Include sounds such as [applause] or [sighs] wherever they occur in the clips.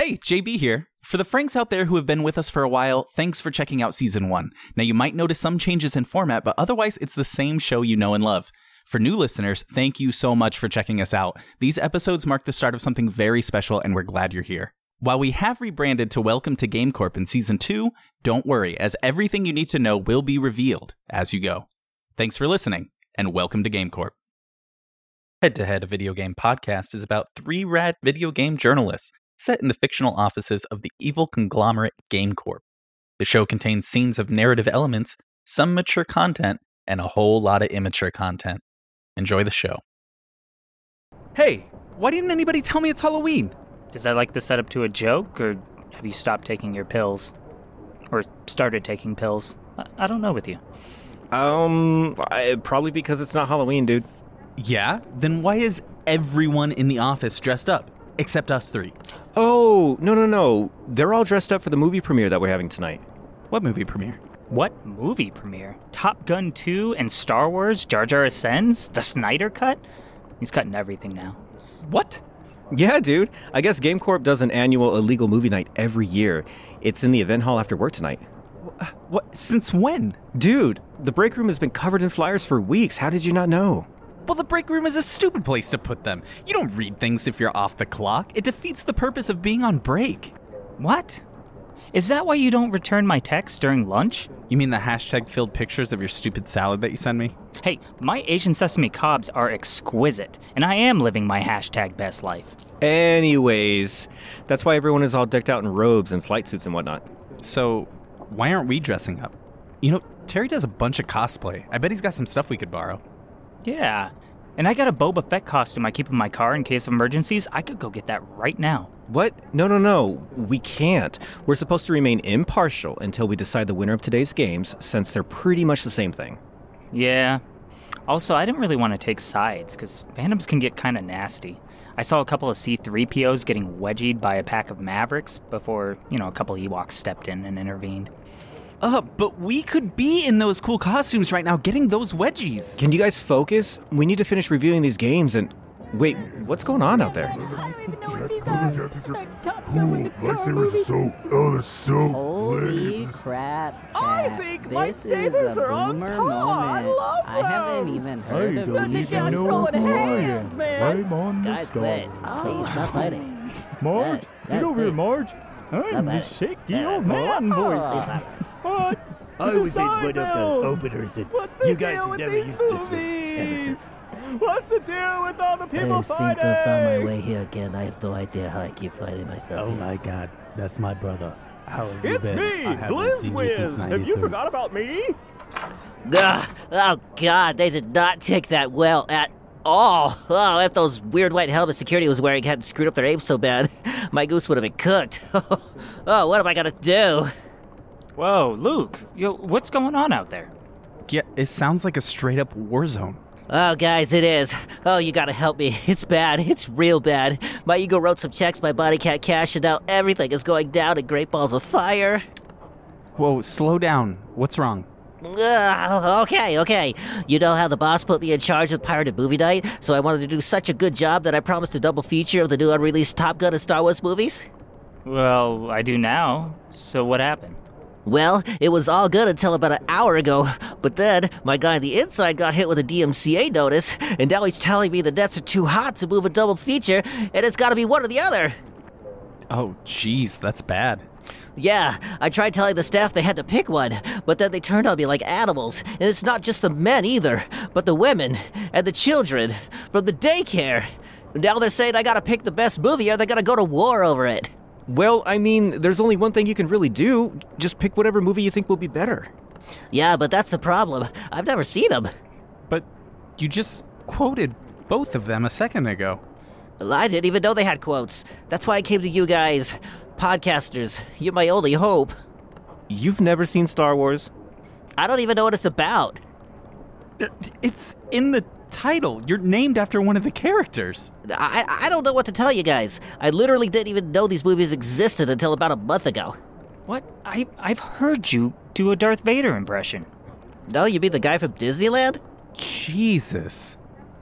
Hey, JB here. For the Franks out there who have been with us for a while, thanks for checking out season one. Now, you might notice some changes in format, but otherwise, it's the same show you know and love. For new listeners, thank you so much for checking us out. These episodes mark the start of something very special, and we're glad you're here. While we have rebranded to Welcome to GameCorp in season two, don't worry, as everything you need to know will be revealed as you go. Thanks for listening, and welcome to GameCorp. Head to Head, a video game podcast, is about three rad video game journalists set in the fictional offices of the evil conglomerate GameCorp. The show contains scenes of narrative elements, some mature content, and a whole lot of immature content. Enjoy the show. Hey, why didn't anybody tell me it's Halloween? Is that like the setup to a joke, or have you stopped taking your pills? Or started taking pills? I, I don't know with you. Um, I, probably because it's not Halloween, dude. Yeah? Then why is everyone in the office dressed up? Except us three. Oh, no, no, no. They're all dressed up for the movie premiere that we're having tonight. What movie premiere? What movie premiere? Top Gun 2 and Star Wars Jar Jar Ascends? The Snyder Cut? He's cutting everything now. What? Yeah, dude. I guess GameCorp does an annual illegal movie night every year. It's in the event hall after work tonight. What? Since when? Dude, the break room has been covered in flyers for weeks. How did you not know? Well, the break room is a stupid place to put them. You don't read things if you're off the clock. It defeats the purpose of being on break. What? Is that why you don't return my texts during lunch? You mean the hashtag filled pictures of your stupid salad that you send me? Hey, my Asian sesame cobs are exquisite, and I am living my hashtag best life. Anyways, that's why everyone is all decked out in robes and flight suits and whatnot. So, why aren't we dressing up? You know, Terry does a bunch of cosplay. I bet he's got some stuff we could borrow. Yeah. And I got a Boba Fett costume I keep in my car in case of emergencies. I could go get that right now. What? No, no, no. We can't. We're supposed to remain impartial until we decide the winner of today's games, since they're pretty much the same thing. Yeah. Also, I didn't really want to take sides, because fandoms can get kind of nasty. I saw a couple of C3POs getting wedgied by a pack of Mavericks before, you know, a couple Ewoks stepped in and intervened. Uh, but we could be in those cool costumes right now getting those wedgies. Can you guys focus? We need to finish reviewing these games and. Wait, what's going on out there? I don't even know these Cool. Lightsabers are so. Oh, they're so. Holy lit. crap, I think this lightsabers is a are on boomer par. I moment. love I haven't them. even heard of don't these even even just know throwing who I hands, man. I'm on the Guys, Star quit. Wars. Please, stop fighting. Marge, Guys, get over here, quit. Marge. I'm Stop the shaky old man Please voice. stop. What? I It's a was in one of the openers and What's the you guys deal have with never these used this one ever movies? since. What's the deal with all the people I fighting? think I found my way here again. I have no idea how I keep fighting myself. Oh here. my god, that's my brother. How have you It's been? me, I haven't Blizz seen you since Wiz. Have you 93. forgot about me? Ugh. Oh god, they did not take that well at all. Oh, if those weird white helmets security was wearing hadn't screwed up their aim so bad, [laughs] my goose would have been cooked. [laughs] oh, what am I gonna do? Whoa, Luke, yo, what's going on out there? Yeah, it sounds like a straight up war zone. Oh, guys, it is. Oh, you gotta help me. It's bad. It's real bad. My ego wrote some checks, my body can't cash, and now everything is going down in great balls of fire. Whoa, slow down. What's wrong? Ugh, okay, okay. You know how the boss put me in charge of Pirated Movie Night, so I wanted to do such a good job that I promised a double feature of the new unreleased Top Gun and Star Wars movies? Well, I do now. So what happened? Well, it was all good until about an hour ago, but then my guy on the inside got hit with a DMCA notice, and now he's telling me the nets are too hot to move a double feature, and it's gotta be one or the other. Oh, jeez, that's bad. Yeah, I tried telling the staff they had to pick one, but then they turned on me like animals. And it's not just the men either, but the women and the children from the daycare. Now they're saying I gotta pick the best movie or they're gonna go to war over it. Well, I mean, there's only one thing you can really do. Just pick whatever movie you think will be better. Yeah, but that's the problem. I've never seen them. But you just quoted both of them a second ago. I didn't even know they had quotes. That's why I came to you guys. Podcasters, you're my only hope. You've never seen Star Wars? I don't even know what it's about. It's in the title. You're named after one of the characters. I, I don't know what to tell you guys. I literally didn't even know these movies existed until about a month ago. What? I I've heard you do a Darth Vader impression. No, you mean the guy from Disneyland? Jesus.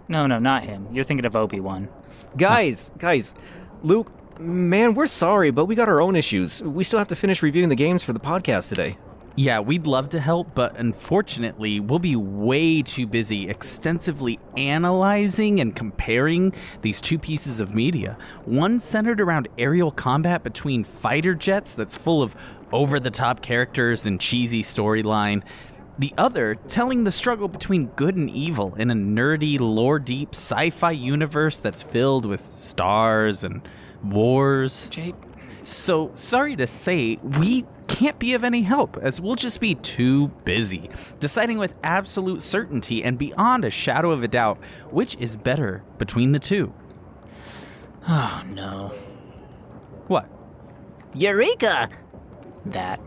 No, no, not him. You're thinking of Obi Wan. Guys, guys, Luke, Man, we're sorry, but we got our own issues. We still have to finish reviewing the games for the podcast today. Yeah, we'd love to help, but unfortunately, we'll be way too busy extensively analyzing and comparing these two pieces of media. One centered around aerial combat between fighter jets that's full of over the top characters and cheesy storyline. The other telling the struggle between good and evil in a nerdy, lore deep sci fi universe that's filled with stars and wars. Jay, So, sorry to say, we can't be of any help, as we'll just be too busy deciding with absolute certainty and beyond a shadow of a doubt which is better between the two. [sighs] oh no, What? Eureka! that.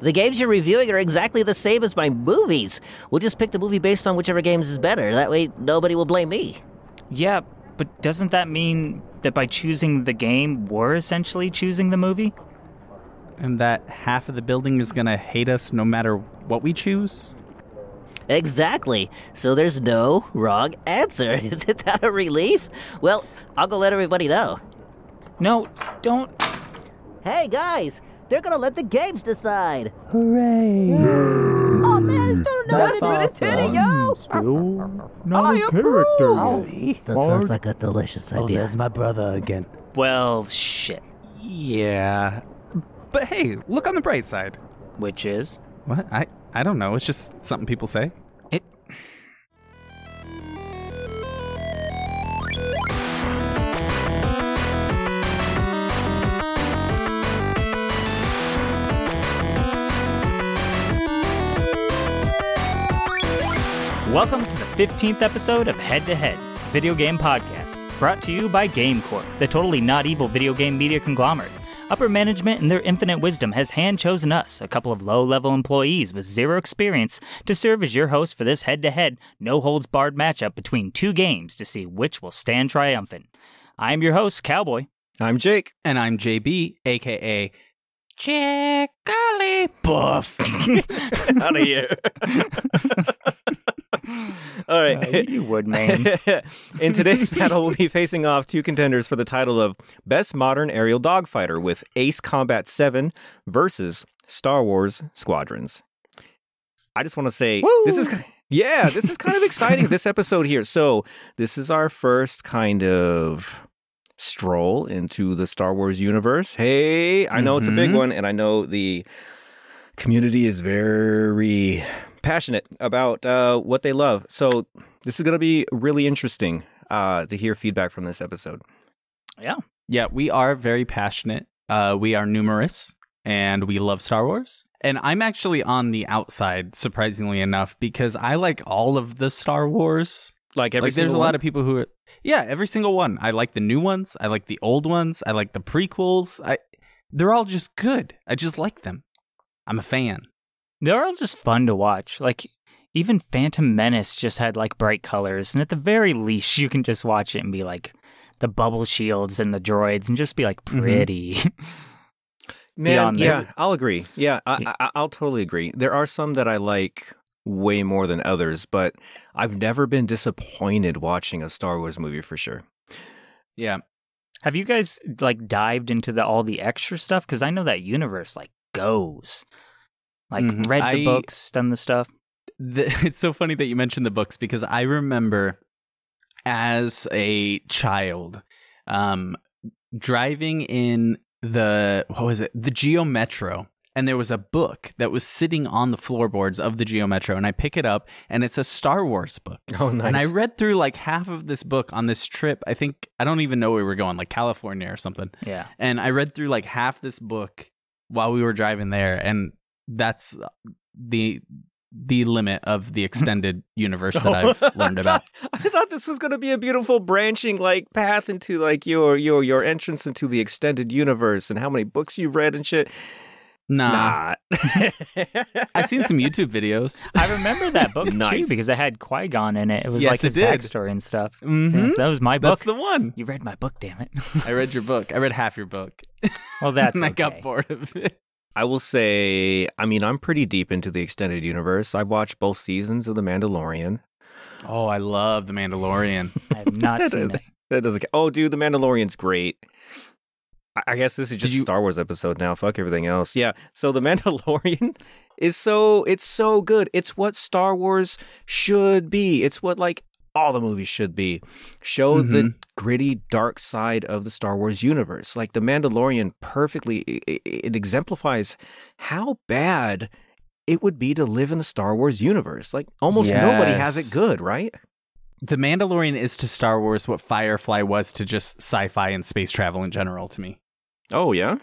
The games you're reviewing are exactly the same as my movies. We'll just pick the movie based on whichever games is better. That way, nobody will blame me. Yeah, but doesn't that mean that by choosing the game, we're essentially choosing the movie? And that half of the building is gonna hate us no matter what we choose? Exactly. So there's no wrong answer. [laughs] Isn't that a relief? Well, I'll go let everybody know. No, don't. Hey, guys! They're gonna let the games decide! Hooray! Oh man, I still don't know That's how to do this hitting, awesome. yo! Still not I a character approve. yet. That sounds like a delicious idea. Oh, idea. there's my brother again. Well, shit. Yeah. But hey, look on the bright side. Which is What? I I don't know. It's just something people say. it. Welcome to the 15th episode of Head to Head, video game podcast, brought to you by GameCorp, the totally not evil video game media conglomerate. Upper management, in their infinite wisdom, has hand chosen us, a couple of low level employees with zero experience, to serve as your host for this head to head, no holds barred matchup between two games to see which will stand triumphant. I'm your host, Cowboy. I'm Jake. And I'm JB, aka Chickly Buff. [laughs] Out of here. [laughs] [laughs] All right. You would, man. [laughs] In today's battle, we'll be facing off two contenders for the title of Best Modern Aerial Dogfighter with Ace Combat 7 versus Star Wars Squadrons. I just want to say this is yeah, this is kind of exciting this episode here. So, this is our first kind of stroll into the Star Wars universe. Hey, I know it's a big Mhm. one and I know the community is very passionate about uh, what they love. So this is going to be really interesting uh, to hear feedback from this episode. yeah. Yeah, we are very passionate. Uh, we are numerous and we love Star Wars. And I'm actually on the outside, surprisingly enough, because I like all of the Star Wars. Like every like, there's a single lot of people who are, yeah, every single one. I like the new ones. I like the old ones. I like the prequels. I, they're all just good. I just like them. I'm a fan. They're all just fun to watch. Like, even Phantom Menace just had like bright colors, and at the very least, you can just watch it and be like, the bubble shields and the droids, and just be like, Mhm. pretty. [laughs] Man, beyond yeah, that. I'll agree. Yeah, I, I, I'll totally agree. There are some that I like way more than others, but I've never been disappointed watching a Star Wars movie for sure. Yeah. Have you guys like dived into the all the extra stuff? Because I know that universe like goes. Like Mhm. read the I- books, done the stuff. the, [laughs] it's so funny that you mentioned the books because I remember as a child um, driving in the what was it the Geo Metro and there was a book that was sitting on the floorboards of the Geo Metro and I pick it up and it's a Star Wars book [laughs] Oh, nice. and I read through like half of this book on this trip I think I don't even know where we were going like California or something Yeah. and I read through like half this book while we were driving there, and that's the the limit of the [laughs] extended universe that I've [laughs] learned about. I thought this was going to be a beautiful branching like path into like your your your entrance into the extended universe and how many books you've read and shit. Nah, Nah. [laughs] I've seen some YouTube videos. I remember that book too because it had Qui Gon in it. It was Yes, like his it did. backstory and stuff. Mm-hmm. Yeah, so that was my book. That's the one. You read my book, damn it. I read your book. I read half your book. well, that's and I got bored of it. I will say, I mean, I'm pretty deep into the extended universe. I've watched both seasons of The Mandalorian. Oh, I love The Mandalorian. [laughs] I have not seen it. that doesn't. ca- Oh, dude, the Mandalorian's great. I, I guess this is just you- a Star Wars episode now. Fuck everything else. Yeah. So the [laughs] Mandalorian is so it's so good. It's what Star Wars should be. It's what like all the movies should be. Show the mm-hmm. gritty dark side of the Star Wars universe. Like the Mandalorian perfectly it, it- it exemplifies how bad it would be to live in the Star Wars universe. Like almost nobody has it good, right? The Mandalorian is to Star Wars what Firefly was to just sci-fi and space travel in general to me. Oh yeah.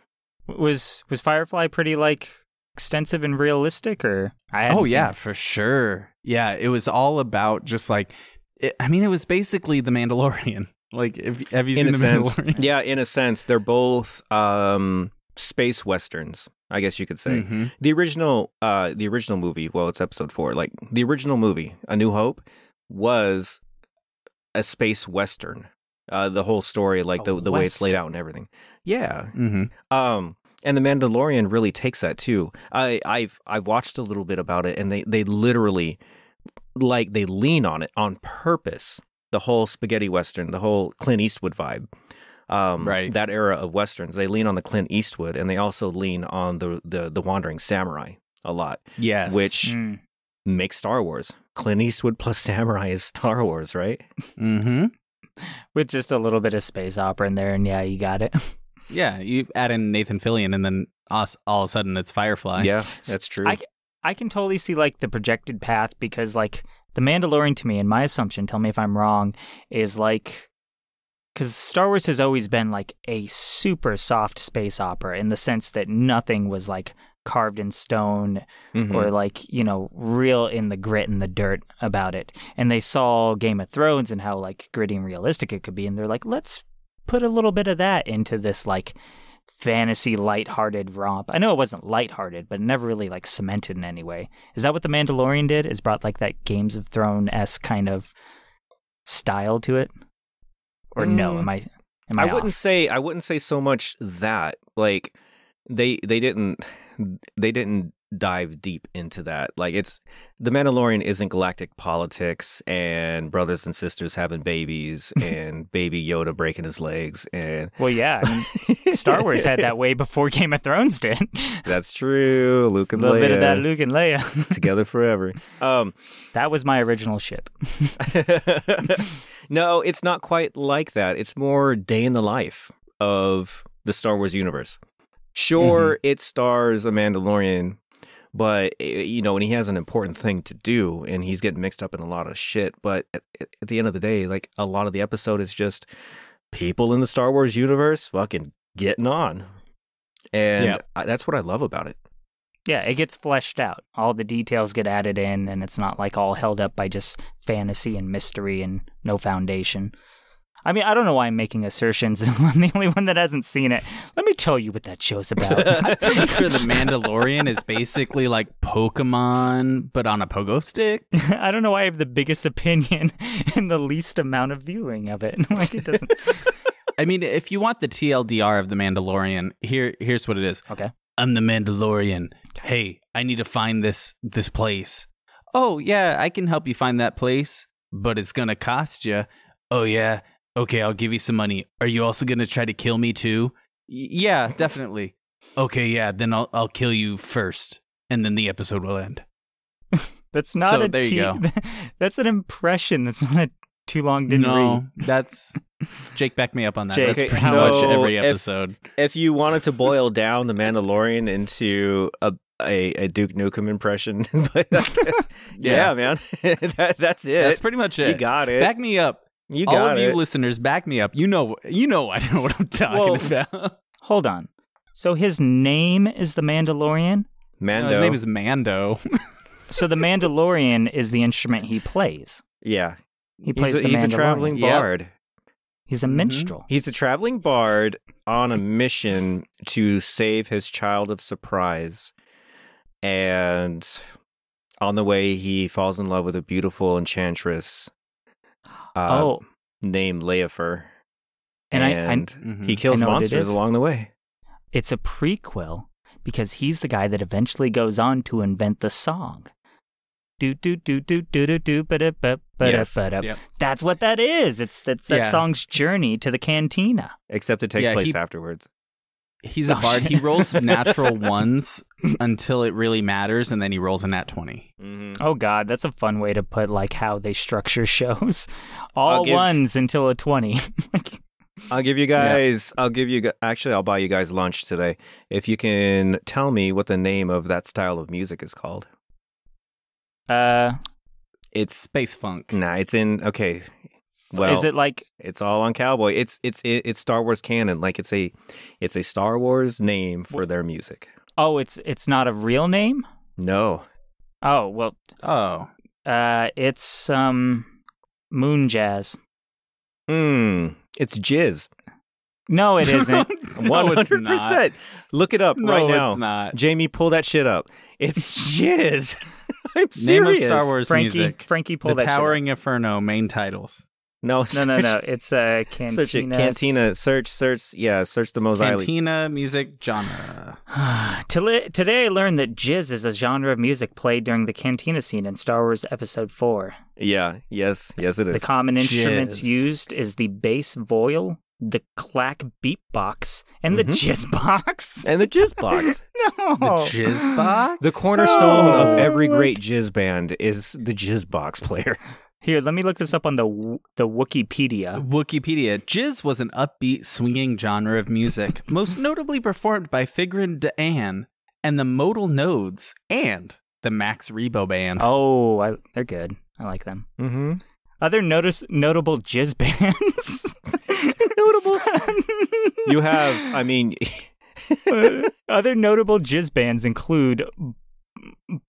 Was was Firefly pretty like extensive and realistic, or I Oh yeah, it. for sure. Yeah, it was all about just like it, I mean it was basically the Mandalorian. [laughs] Like if have you in seen the sense, Mandalorian? yeah, in a sense, they're both um, space westerns. I guess you could say Mhm. the original, uh, the original movie. Well, it's episode four. Like the original movie, A New Hope, was a space western. Uh, the whole story, like A the the way it's laid out and everything. Yeah. Mhm. Um, and the Mandalorian really takes that too. I, I've I've watched a little bit about it, and they they literally like they lean on it on purpose. The whole spaghetti western, the whole Clint Eastwood vibe, um, Right. That era of westerns, they lean on the Clint Eastwood, and they also lean on the the the Wandering Samurai a lot, Yes. which Mm. makes Star Wars. Clint Eastwood plus [laughs] samurai is Star Wars, right? Mhm. [laughs] with just a little bit of space opera in there, and yeah, you got it. [laughs] Yeah, you add in Nathan Fillion and then us all of a sudden it's Firefly. yeah, that's true. I, I can totally see like the projected path because like the Mandalorian to me, and my assumption, tell me if I'm wrong, is like because Star Wars has always been like a super soft space opera in the sense that nothing was like carved in stone Mhm. or like you know real in the grit and the dirt about it and they saw game of thrones and how like gritty and realistic it could be and they're like let's put a little bit of that into this like fantasy light-hearted romp. I know it wasn't light-hearted but it never really like cemented in any way. Is that what the mandalorian did? Is brought like that games of thrones-esque kind of style to it? Or no? Mm, am i am i, I wouldn't say I wouldn't say so much that. Like they they didn't [sighs] they didn't dive deep into that. Like it's the Mandalorian isn't galactic politics and brothers and sisters having babies [laughs] and baby Yoda breaking his legs and well yeah I mean, [laughs] star wars had that way before game of thrones did That's true. Luke and Leia. a little Leia bit of that luke and leia together forever. Um that was my original ship [laughs] no, it's not quite like that. It's more day in the life of the Star Wars universe. Sure, it stars a Mandalorian, but eh, you know, and he has an important thing to do, and he's getting mixed up in a lot of shit. But at, at the end of the day, like a lot of the episode is just people in the Star Wars universe fucking getting on, and. I, that's what I love about it. Yeah, it gets fleshed out. All the details get added in, and it's not like all held up by just fantasy and mystery and no foundation. I mean, I don't know why I'm making assertions. [laughs] I'm the only one that hasn't seen it. Let me tell you what that show's about. I'm [laughs] pretty sure the Mandalorian is basically like Pokemon, but on a pogo stick. [laughs] I don't know why I have the biggest opinion and the least amount of viewing of it. like it doesn't. I mean, if you want the TLDR of the Mandalorian, here here's what it is. Okay. I'm the Mandalorian. Hey, I need to find this this place. Oh yeah, I can help you find that place, but it's gonna cost you. Oh yeah, okay, I'll give you some money. Are you also gonna try to kill me too? Y- yeah, definitely. Okay, yeah, then I'll I'll kill you first, and then the episode will end. [laughs] That's not So a there you T- go. [laughs] That's an impression. That's not a too long didn't no, read. [laughs] that's Jake. Back me up on that. Jake, that's okay, pretty so much every episode. if you wanted to boil down the Mandalorian into a a, a Duke Nukem impression, but guess, yeah. Yeah. man, that, that's it. that's pretty much it. you got it. Back me up. You All of it. you listeners, back me up. You know, you know, I know [laughs] what I'm talking Whoa. about. Hold on. So his name is the Mandalorian. No, Mando. his name is Mando. [laughs] So the Mandalorian is the instrument he plays. yeah. He plays he's a, the he's a Mandalorian. traveling Yep. bard. He's a mm-hmm. minstrel. He's a traveling bard on a mission to save his child of surprise. And on the way, he falls in love with a beautiful enchantress uh, oh, named Leifer. and, I, I and Mhm. he kills I know what it monsters along the way. it's a prequel because he's the guy that eventually goes on to invent the song. do do do do do do do ba da ba ba da Yes. ba da. Yep. That's what that is. It's that's that Yeah. song's journey to the cantina. Except it takes Yeah, place he- afterwards. He's a Oh, bard. shit. He rolls [laughs] natural ones until it really matters, and then he rolls a nat 20. Mm-hmm. Oh god, that's a fun way to put like how they structure shows. [laughs] All give- ones until a twenty. [laughs] I'll give you guys. I'll give you. Actually, I'll buy you guys lunch today if you can tell me what the name of that style of music is called. uh, It's Space funk. nah. It's in. Okay. Well, is it like It's all on cowboy. It's it's it's Star Wars canon. Like it's a it's a Star Wars name for their music. oh, it's it's not a real name? No. Oh well, Oh. uh, it's um, moon jazz. Hmm. It's jizz. No, it [laughs] isn't. No, One it's hundred percent. Look it up No, right now. it's not. Jamie, pull that shit up. It's [laughs] jizz. [laughs] I'm Name serious. of Star Wars Frankie, music. Frankie, pull the that shit up. Towering Inferno main titles. No, No, search, no, no. It's a cantina. Search it. Cantina. Search. Search. Yeah. Search the Mos Eisley. Cantina music genre. [sighs] Today I learned that jizz is a genre of music played during the cantina scene in Star Wars Episode 4. Yeah. Yes. Yes, it is. The common instruments Jizz. used is the bass voil, the clack beatbox, and the Mhm. jizz box. and the jizz box. [laughs] no. The Jizz Box? The cornerstone Oh, of every great jizz band is the jizz box player. [laughs] Here, let me look this up on the the Wikipedia. Wikipedia. Jizz was an upbeat, swinging genre of music, [laughs] most notably performed by Figrin D'an and the Modal Nodes and the Max Rebo Band. Oh, I, they're good. I like them. Mm-hmm. Other notice notable jizz bands. [laughs] Notable. [laughs] You have, I mean, Other notable jizz bands include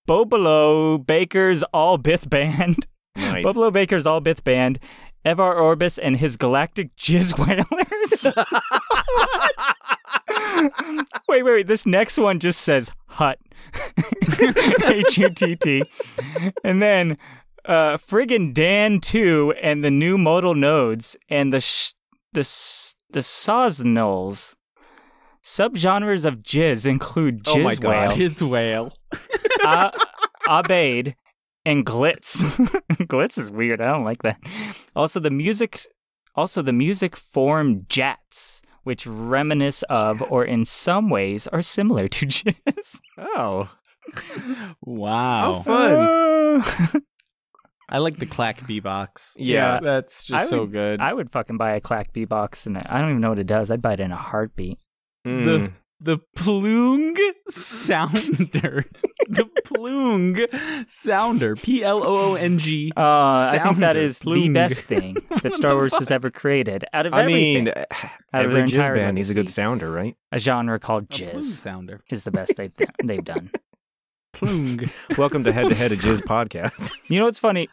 Bobolo Baker's All Bith Band, nice. Bobolo Baker's All Bith Band, Evar Orbus and his Galactic [laughs] Jizz Wailers. [laughs] [laughs] wait, wait, wait. This next one just says Hut. H U T T. And then uh, friggin' Dan 2 and the new modal nodes and the sh- the s- the Sosnols. Subgenres of jizz include Oh my jizz God. whale, Jizz Whale. uh, Abaid, and glitz. [laughs] glitz is weird. I don't like that. Also, the music, also the music form jatz, which reminisce of or in some ways are similar to [laughs] jizz. oh, Wow. how fun. I like the clack B-box. Yeah. That's just I so good. I would fucking buy a clack B box, and I don't even know what it does. I'd buy it in a heartbeat. Mm. the The ploong Sounder. [laughs] the Ploong Sounder. P L O O N G. Uh, I think that Sounder. is the best thing [laughs] that Star Wars fuck? has ever created. Out of I everything, mean, [sighs] out of every their jizz entire band needs a good sounder, right? a genre called A jizz Sounder. is the best they've they've done. [laughs] Ploong. Welcome to Head to Head, a jizz podcast. You know what's funny?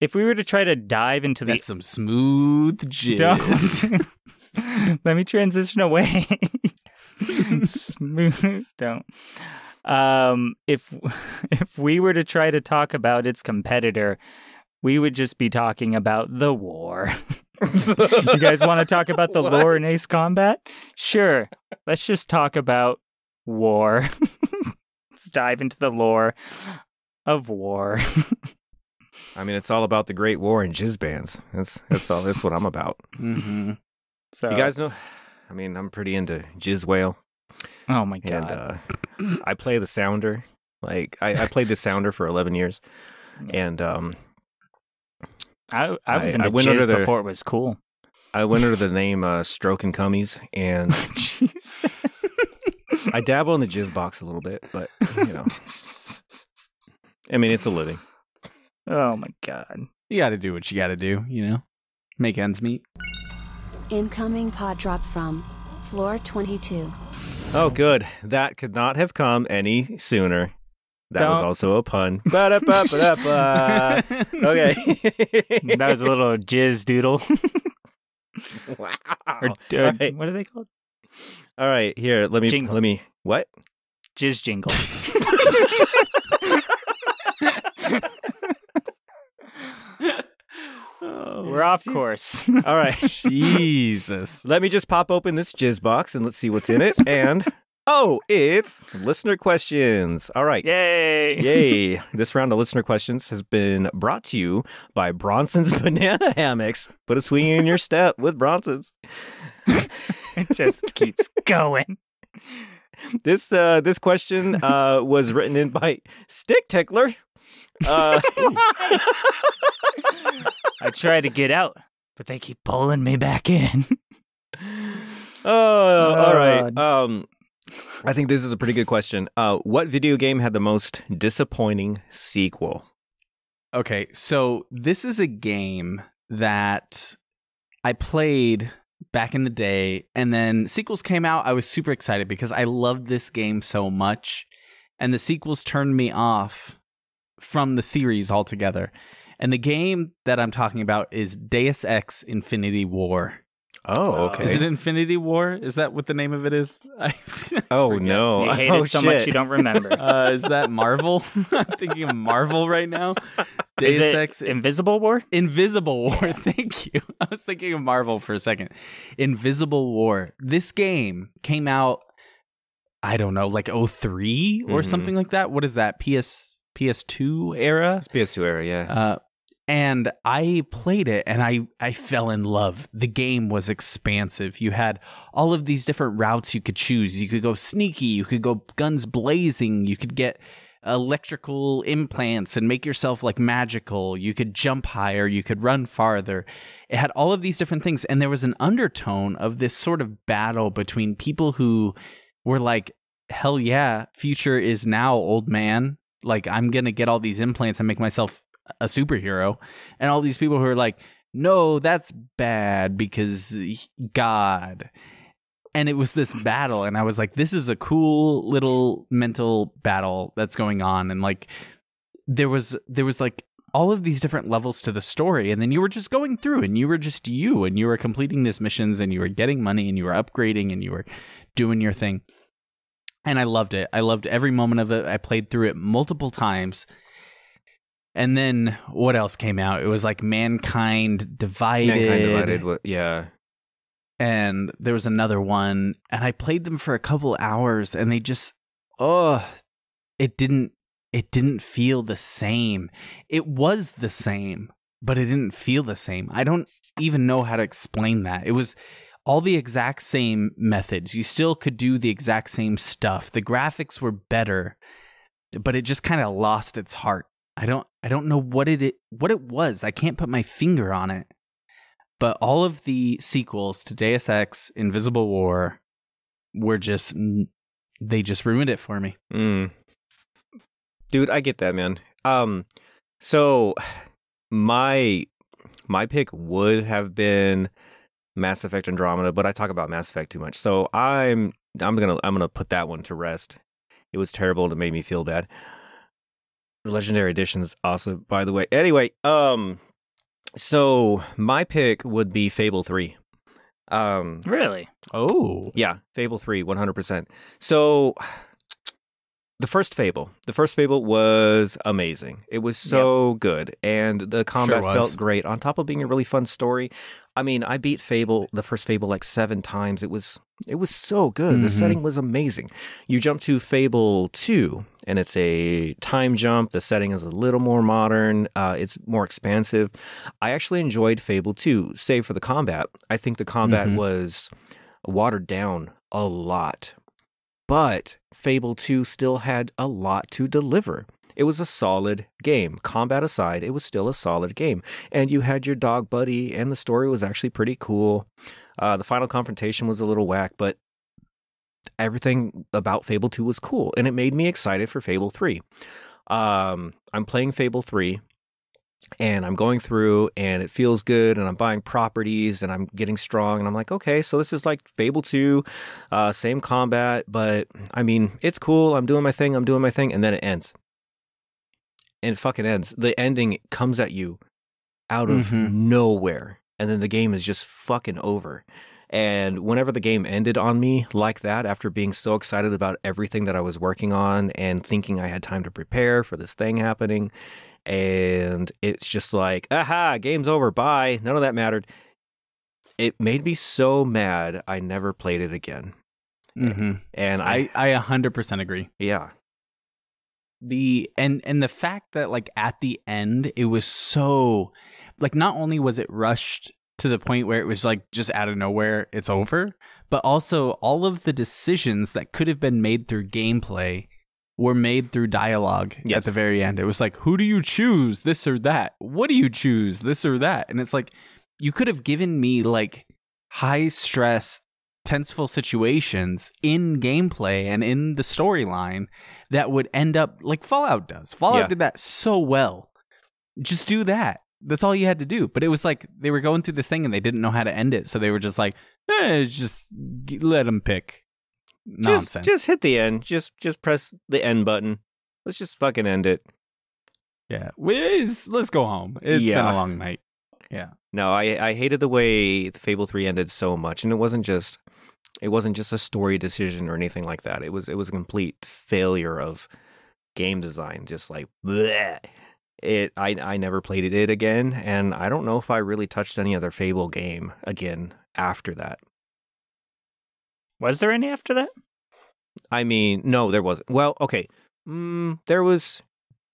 If we were to try to dive into the That's some smooth jizz. Let me transition away. Smooth. Don't. Um, if [laughs] if we were to try to talk about its competitor, we would just be talking about the war. [laughs] you guys want to talk about the [laughs] lore in Ace Combat? Sure. Let's just talk about war. Let's dive into the lore of war. I mean, it's all about the Great War and jizz bands. That's that's all. That's what I'm about. hmm So, You guys know? I mean, I'm pretty into jizz whale, oh my god. and uh, I play the sounder. Like I, I played the sounder for 11 years, and um, I, I was I- into I went jizz under the- before it was cool. I went under the name uh, Stroke and Cummies, and [laughs] Jesus. I dabble in the jizz box a little bit, but you know, [laughs] I mean, it's a living. oh my god. You got to do what you got to do, you know? Make ends meet. Incoming pod drop from floor 22. Oh, good. That could not have come any sooner. That was Don't- also a pun. [laughs] Okay. That was a little jizz doodle. [laughs] wow. or All right. what are they called? All right, here. Let me. Jingle. Let me. What? Jizz jingle. [laughs] We're off course. [laughs] All right. Jesus. Let me just pop open this jizz box and let's see what's in it. And Oh, it's listener questions. All right. Yay! Yay. [laughs] this round of listener questions has been brought to you by Bronson's [laughs] Banana Hammocks. Put a swing in your step with Bronson's. it just keeps going. This uh, this question uh, was written in by Stick Tickler. Uh, I try to get out, but they keep pulling me back in. [laughs] oh, all right. Um, I think this is a pretty good question. Uh, what video game had the most disappointing sequel? Okay, so this is a game that I played back in the day, and then sequels came out. I was super excited because I loved this game so much, and the sequels turned me off from the series altogether. And the game that I'm talking about is Deus Ex Infinity War. Oh, okay. Is it Infinity War? Is that what the name of it is? [laughs] I oh forget. no! You hate oh, it so shit. much you don't remember. [laughs] Uh, is that Marvel? [laughs] I'm thinking of Marvel right now. Deus Is it Ex Invisible War? Invisible War. Thank you. I was thinking of Marvel for a second. Invisible War. This game came out, I don't know, like 3 or Mhm. something like that. What is that? PS PS2 era? It's PS2 era, yeah. Uh, and I played it and I, I fell in love. The game was expansive. You had all of these different routes you could choose. You could go sneaky, you could go guns blazing, you could get electrical implants and make yourself like magical. You could jump higher, you could run farther. It had all of these different things. And there was an undertone of this sort of battle between people who were like, hell yeah, future is now, old man. Like, I'm going to get all these implants and make myself a superhero. And all these people who are like, no, that's bad because God. And it was this battle. And I was like, this is a cool little mental battle that's going on. And like, there was, there was like, all of these different levels to the story and then you were just going through and you were just you and you were completing these missions and you were getting money and you were upgrading and you were doing your thing and I loved it. I loved every moment of it. I played through it multiple times. And then what else came out? It was like Mankind Divided. Mankind divided. Yeah. And there was another one. And I played them for a couple hours and they just, oh, it didn't, it didn't feel the same. It was the same, but it didn't feel the same. I don't even know how to explain that. It was, all the exact same methods. You still could do the exact same stuff. The graphics were better, but it just kind of lost its heart. I don't I don't know what it what it was. I can't put my finger on it. But all of the sequels to Deus Ex Invisible War were just they just ruined it for me. Mm. Dude, I get that, man. Um so my my pick would have been Mass Effect Andromeda, but I talk about Mass Effect too much. So I'm I'm gonna I'm gonna put that one to rest. It was terrible. and It made me feel bad. The Legendary Edition is awesome, by the way. Anyway, um, so my pick would be Fable Three. Um, Really? Oh. yeah, Fable 3, 100%. So the first Fable, the first Fable was amazing. It was so good and the combat was. felt great on top of being a really fun story. I mean, I beat Fable, the first Fable like 7 times. It was it was so good. The Mhm. setting was amazing. You jump to Fable 2 and it's a time jump. The setting is a little more modern. Uh, it's more expansive. I actually enjoyed Fable 2, save for the combat. I think the combat Mhm. was watered down a lot. But Fable 2 still had a lot to deliver. It was a solid game. Combat aside, it was still a solid game. And you had your dog buddy, and the story was actually pretty cool. Uh, the final confrontation was a little whack, but everything about Fable 2 was cool. And it made me excited for Fable 3. Um, I'm playing Fable 3 and I'm going through and it feels good and I'm buying properties and I'm getting strong and I'm like, okay, so this is like Fable 2, uh, same combat, but I mean, it's cool. I'm doing my thing, I'm doing my thing, and then it ends. And it fucking ends. The ending comes at you out of Mhm. nowhere. And then the game is just fucking over. And whenever the game ended on me like that, after being so excited about everything that I was working on and thinking I had time to prepare for this thing happening, and it's just like, aha, game's over, bye. None of that mattered. It made me so mad, I never played it again. hmm And I, I I 100% agree. yeah, the and and the fact that like at the end it was so like not only was it rushed to the point where it was like just out of nowhere it's over but also all of the decisions that could have been made through gameplay were made through dialogue Yes. at the very end it was like who do you choose this or that what do you choose this or that and it's like you could have given me like high stress tenseful situations in gameplay and in the storyline that would end up like Fallout does. Fallout Yeah. did that so well. Just do that. That's all you had to do. But it was like they were going through this thing and they didn't know how to end it, so they were just like, eh, just let them pick. Nonsense. just just hit the end. Just just press the end button. Let's just fucking end it. yeah. Wiz, let's go home. It's been a long night. Yeah. No, I I hated the way Fable 3 ended so much and it wasn't just it wasn't just a story decision or anything like that. It was it was a complete failure of game design just like bleh. it I I never played it again and I don't know if I really touched any other Fable game again after that. Was there any after that? I mean, no, there wasn't. Well, okay. Mm, there was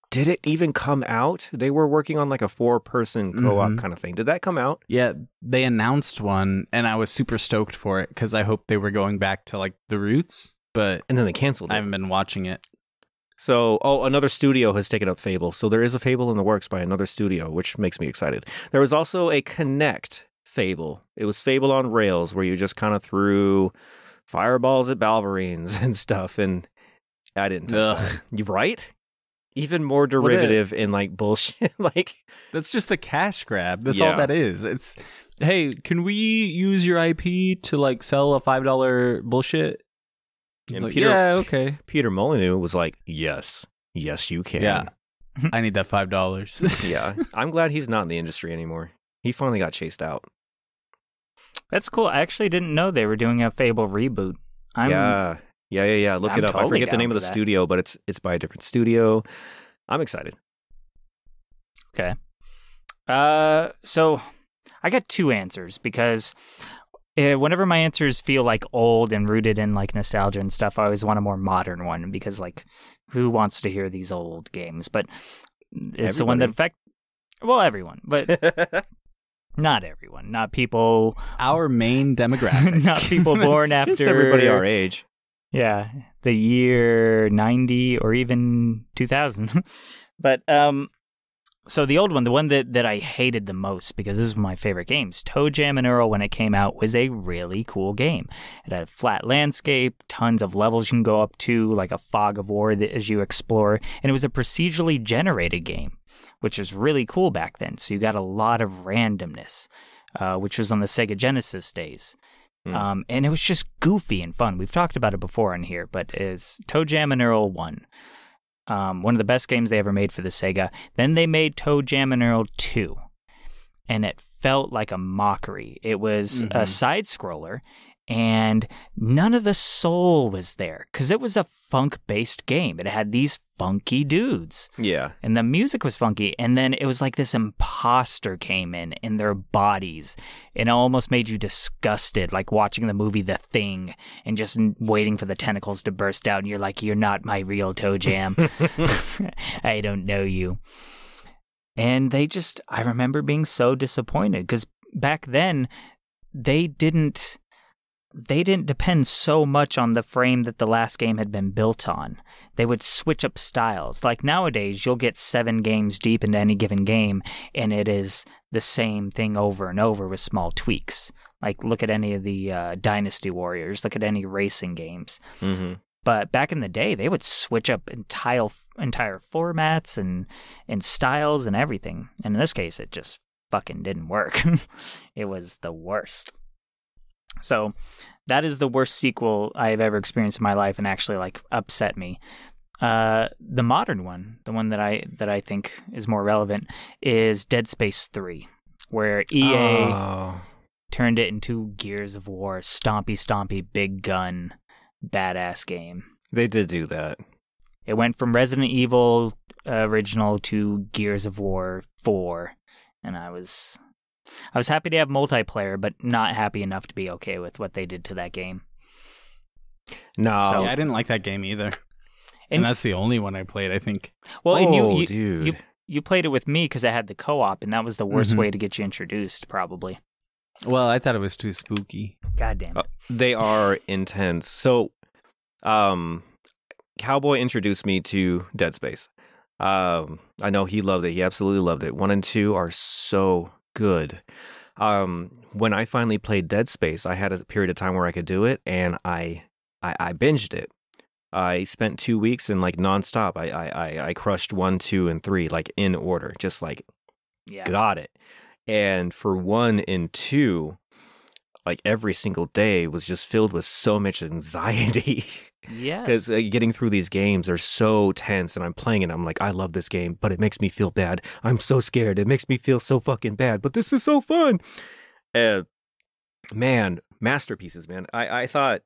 did it even come out? They were working on like a four person co op Mhm. kind of thing. Did that come out? Yeah, they announced one and I was super stoked for it because I hoped they were going back to like the roots, but And then they canceled it. I haven't been watching it. So, oh, another studio has taken up Fable. So there is a Fable in the works by another studio, which makes me excited. There was also a Kinect Fable. It was Fable on rails, where you just kind of threw fireballs at Balverines [laughs] and stuff. And I didn't touch Ugh. that. You right? Even more derivative in like bullshit. [laughs] like, That's just a cash grab. That's all that is. It's hey, can we use your IP to like sell a five dollar bullshit? And like, Peter- yeah, okay. Peter Molyneux was like, yes, yes, you can. Yeah. [laughs] I need that five dollars. yeah. I'm glad he's not in the industry anymore. He finally got chased out. That's cool. I actually didn't know they were doing a Fable reboot. I'm, yeah, yeah, yeah, yeah. Look I'm it up. I forget the name of the that. studio, but it's it's by a different studio. I'm excited. Okay. Uh, so I got two answers because uh, whenever my answers feel like old and rooted in like nostalgia and stuff, I always want a more modern one because like who wants to hear these old games? But it's the one that affect well everyone, but [laughs] not everyone, not people, Our main demographic. [laughs] not people born [laughs] after Just everybody our age. Yeah, the year 90 or even 2000. [laughs] but um so the old one, the one that that I hated the most because this is my favorite games, ToeJam and Earl when it came out was a really cool game. It had a flat landscape, tons of levels you can go up to, like a fog of war that as you explore, and it was a procedurally generated game, which was really cool back then. So you got a lot of randomness. Uh, which was on the Sega Genesis days. Hmm. Um, and it was just goofy and fun. We've talked about it before on here, but is ToeJam and Earl 1. Um, one of the best games they ever made for the Sega. Then they made ToeJam and Earl 2. And it felt like a mockery. It was a Mhm. side scroller, and none of the soul was there because it was a funk based game. It had these funky dudes Yeah. and the music was funky and then it was like this imposter came in in their bodies and it almost made you disgusted like watching the movie the thing and just waiting for the tentacles to burst out and you're like you're not my real toe jam [laughs] [laughs] i don't know you and they just i remember being so disappointed because back then they didn't they didn't depend so much on the frame that the last game had been built on. They would switch up styles. Like nowadays, you'll get seven games deep into any given game, and it is the same thing over and over with small tweaks. Like look at any of the uh, Dynasty Warriors, look at any racing games. hmm But back in the day, they would switch up entire entire formats and and styles and everything. And in this case, it just fucking didn't work. [laughs] it was the worst. So that is the worst sequel I've ever experienced in my life, and actually like upset me. Uh, the modern one, the one that I that I think is more relevant, is Dead Space Three, where EA Oh. turned it into Gears of War, stompy, stompy, big gun, badass game. They did do that. It went from Resident Evil uh, original to Gears of War 4, and I was I was happy to have multiplayer, but not happy enough to be okay with what they did to that game. No, So- yeah, I didn't like that game either. And, And- that's the only one I played, I think. Well, and you, Oh, you, dude. you you played it with me because I had the co-op, and that was the worst Mhm. way to get you introduced, probably. Well, I thought it was too spooky. God damn it. Uh, they are intense. So, um, Cowboy introduced me to Dead Space. Um, I know he loved it. He absolutely loved it. One and two are so good. Um, when I finally played Dead Space, I had a period of time where I could do it, and I, I, I binged it. I spent two weeks and like nonstop. I, I, I, I crushed one, two, and three like in order, just like yeah. got it. And for one and two, like every single day was just filled with so much anxiety [laughs] Yes. because uh, getting through these games are so tense. And I'm playing it, I'm like, I love this game, but it makes me feel bad. I'm so scared. It makes me feel so fucking bad, but this is so fun. Uh, man, masterpieces, man. I, I thought,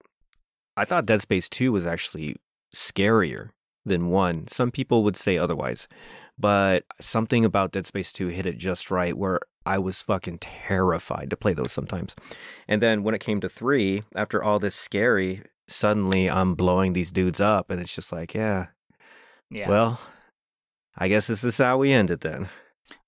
I thought Dead Space Two was actually scarier than one. Some people would say otherwise, but something about Dead Space 2 hit it just right where I was fucking terrified to play those sometimes. And then when it came to 3, after all this scary, suddenly I'm blowing these dudes up and it's just like, yeah, yeah. well, I guess this is how we end it then.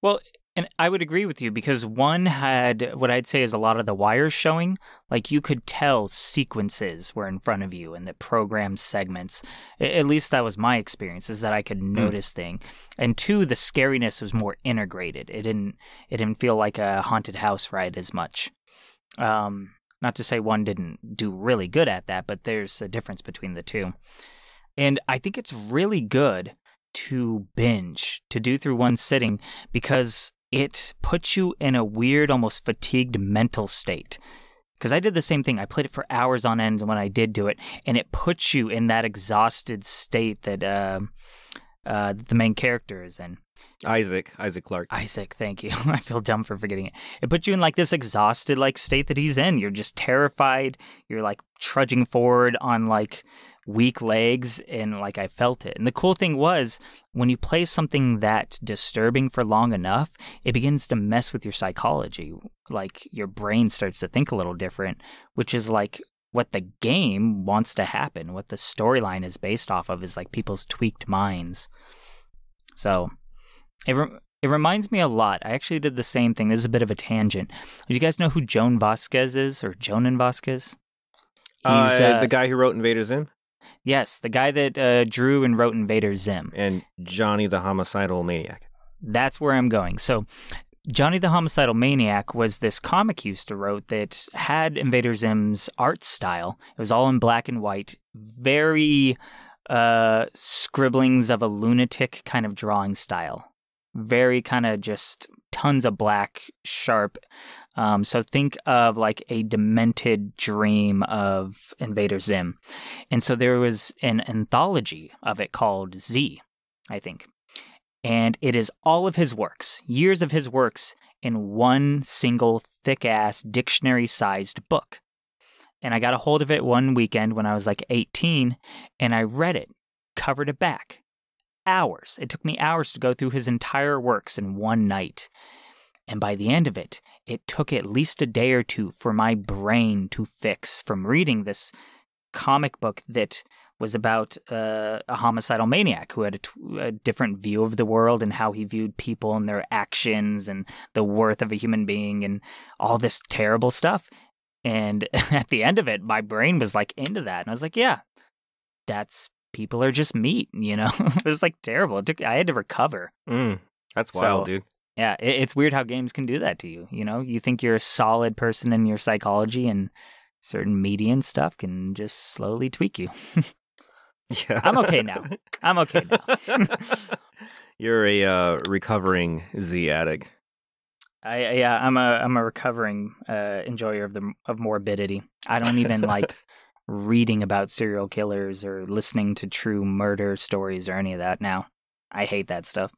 Well, and I would agree with you because one had what I'd say is a lot of the wires showing. Like you could tell sequences were in front of you and the programmed segments. At least that was my experience, is that I could notice thing. And two, the scariness was more integrated. It didn't it didn't feel like a haunted house ride as much. Um, not to say one didn't do really good at that, but there's a difference between the two. And I think it's really good to binge, to do through one sitting, because it puts you in a weird, almost fatigued mental state. Because I did the same thing. I played it for hours on end when I did do it, and it puts you in that exhausted state that uh, uh, the main character is in. Isaac, Isaac Clarke. Isaac, thank you. [laughs] I feel dumb for forgetting it. It puts you in like this exhausted like state that he's in. You're just terrified. You're like trudging forward on like weak legs and like I felt it. And the cool thing was when you play something that disturbing for long enough, it begins to mess with your psychology. Like your brain starts to think a little different, which is like what the game wants to happen, what the storyline is based off of is like people's tweaked minds. So, it re- it reminds me a lot. I actually did the same thing. This is a bit of a tangent. Do you guys know who Joan Vasquez is or Jhonen Vasquez? Uh, He's, uh, the guy who wrote Invader Zim Yes, the guy that uh, drew and wrote Invader Zim. and Johnny the Homicidal Maniac. That's where I'm going. So, Johnny the Homicidal Maniac was this comic he used to wrote that had Invader Zim's art style. It was all in black and white, very uh, scribblings of a lunatic kind of drawing style. Very kind of just tons of black, sharp. Um, so think of like a demented dream of Invader Zim. And so there was an anthology of it called Z, I think and it is all of his works, years of his works, in one single thick ass dictionary sized book. And I got a hold of it one weekend when I was like 18, and I read it cover to back. Hours. It took me hours to go through his entire works in one night. And by the end of it, it took at least a day or two for my brain to fix from reading this comic book that was about uh, a homicidal maniac who had a, t- a different view of the world and how he viewed people and their actions and the worth of a human being and all this terrible stuff. And [laughs] at the end of it, my brain was like into that, and I was like, "Yeah, that's people are just meat," you know. [laughs] it was like terrible. It took I had to recover. Mm, that's So- wild, dude. Yeah, it's weird how games can do that to you. You know, you think you're a solid person in your psychology, and certain media and stuff can just slowly tweak you. [laughs] Yeah. I'm okay now. I'm okay now. [laughs] You're a uh, recovering Z addict. I yeah, I'm a I'm a recovering uh, enjoyer of the of morbidity. I don't even like [laughs] reading about serial killers or listening to true murder stories or any of that now. I hate that stuff.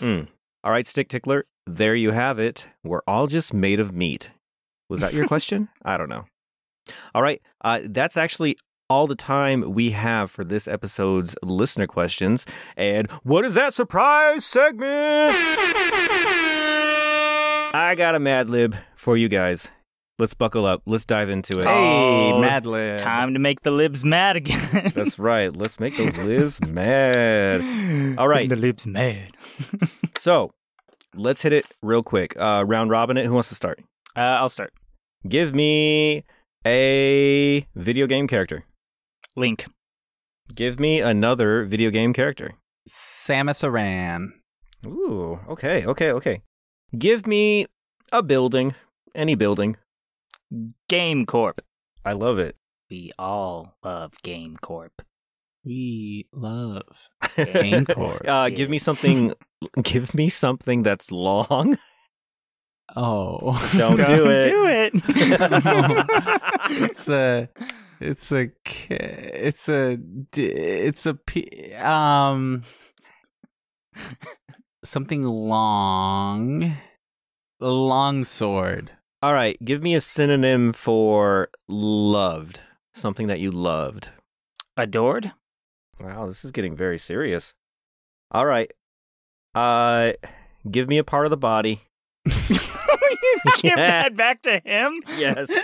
Mm. All right, Stick Tickler, there you have it. We're all just made of meat. Was that your [laughs] question? I don't know. All right, uh, that's actually all the time we have for this episode's listener questions. And what is that surprise segment? I got a Mad Lib for you guys. let's buckle up. Let's dive into it. Hey, Oh, Mad Lib. Time to make the libs mad again. That's right. Let's make those [laughs] lives mad. [laughs] All right. the libs mad. So let's hit it real quick. Uh, round robin it. Who wants to start? Uh, I'll start. Give me a video game character. Link. Give me another video game character. Samus Aran. Ooh, okay, okay, okay. Give me a building. Any building. Game Corp. I love it. We all love Game Corp. We love Game Corp. [laughs] Uh, give me something. [laughs] give me something that's long. Oh, [laughs] Don't do it. Do it. it's a, it's a, it's a, it's a, p- um, something long, long sword. All right, give me a synonym for loved. Something that you loved. Adored. Wow, this is getting very serious. All right. Uh give me a part of the body. [laughs] [laughs] Give that back to him. Yes. [laughs]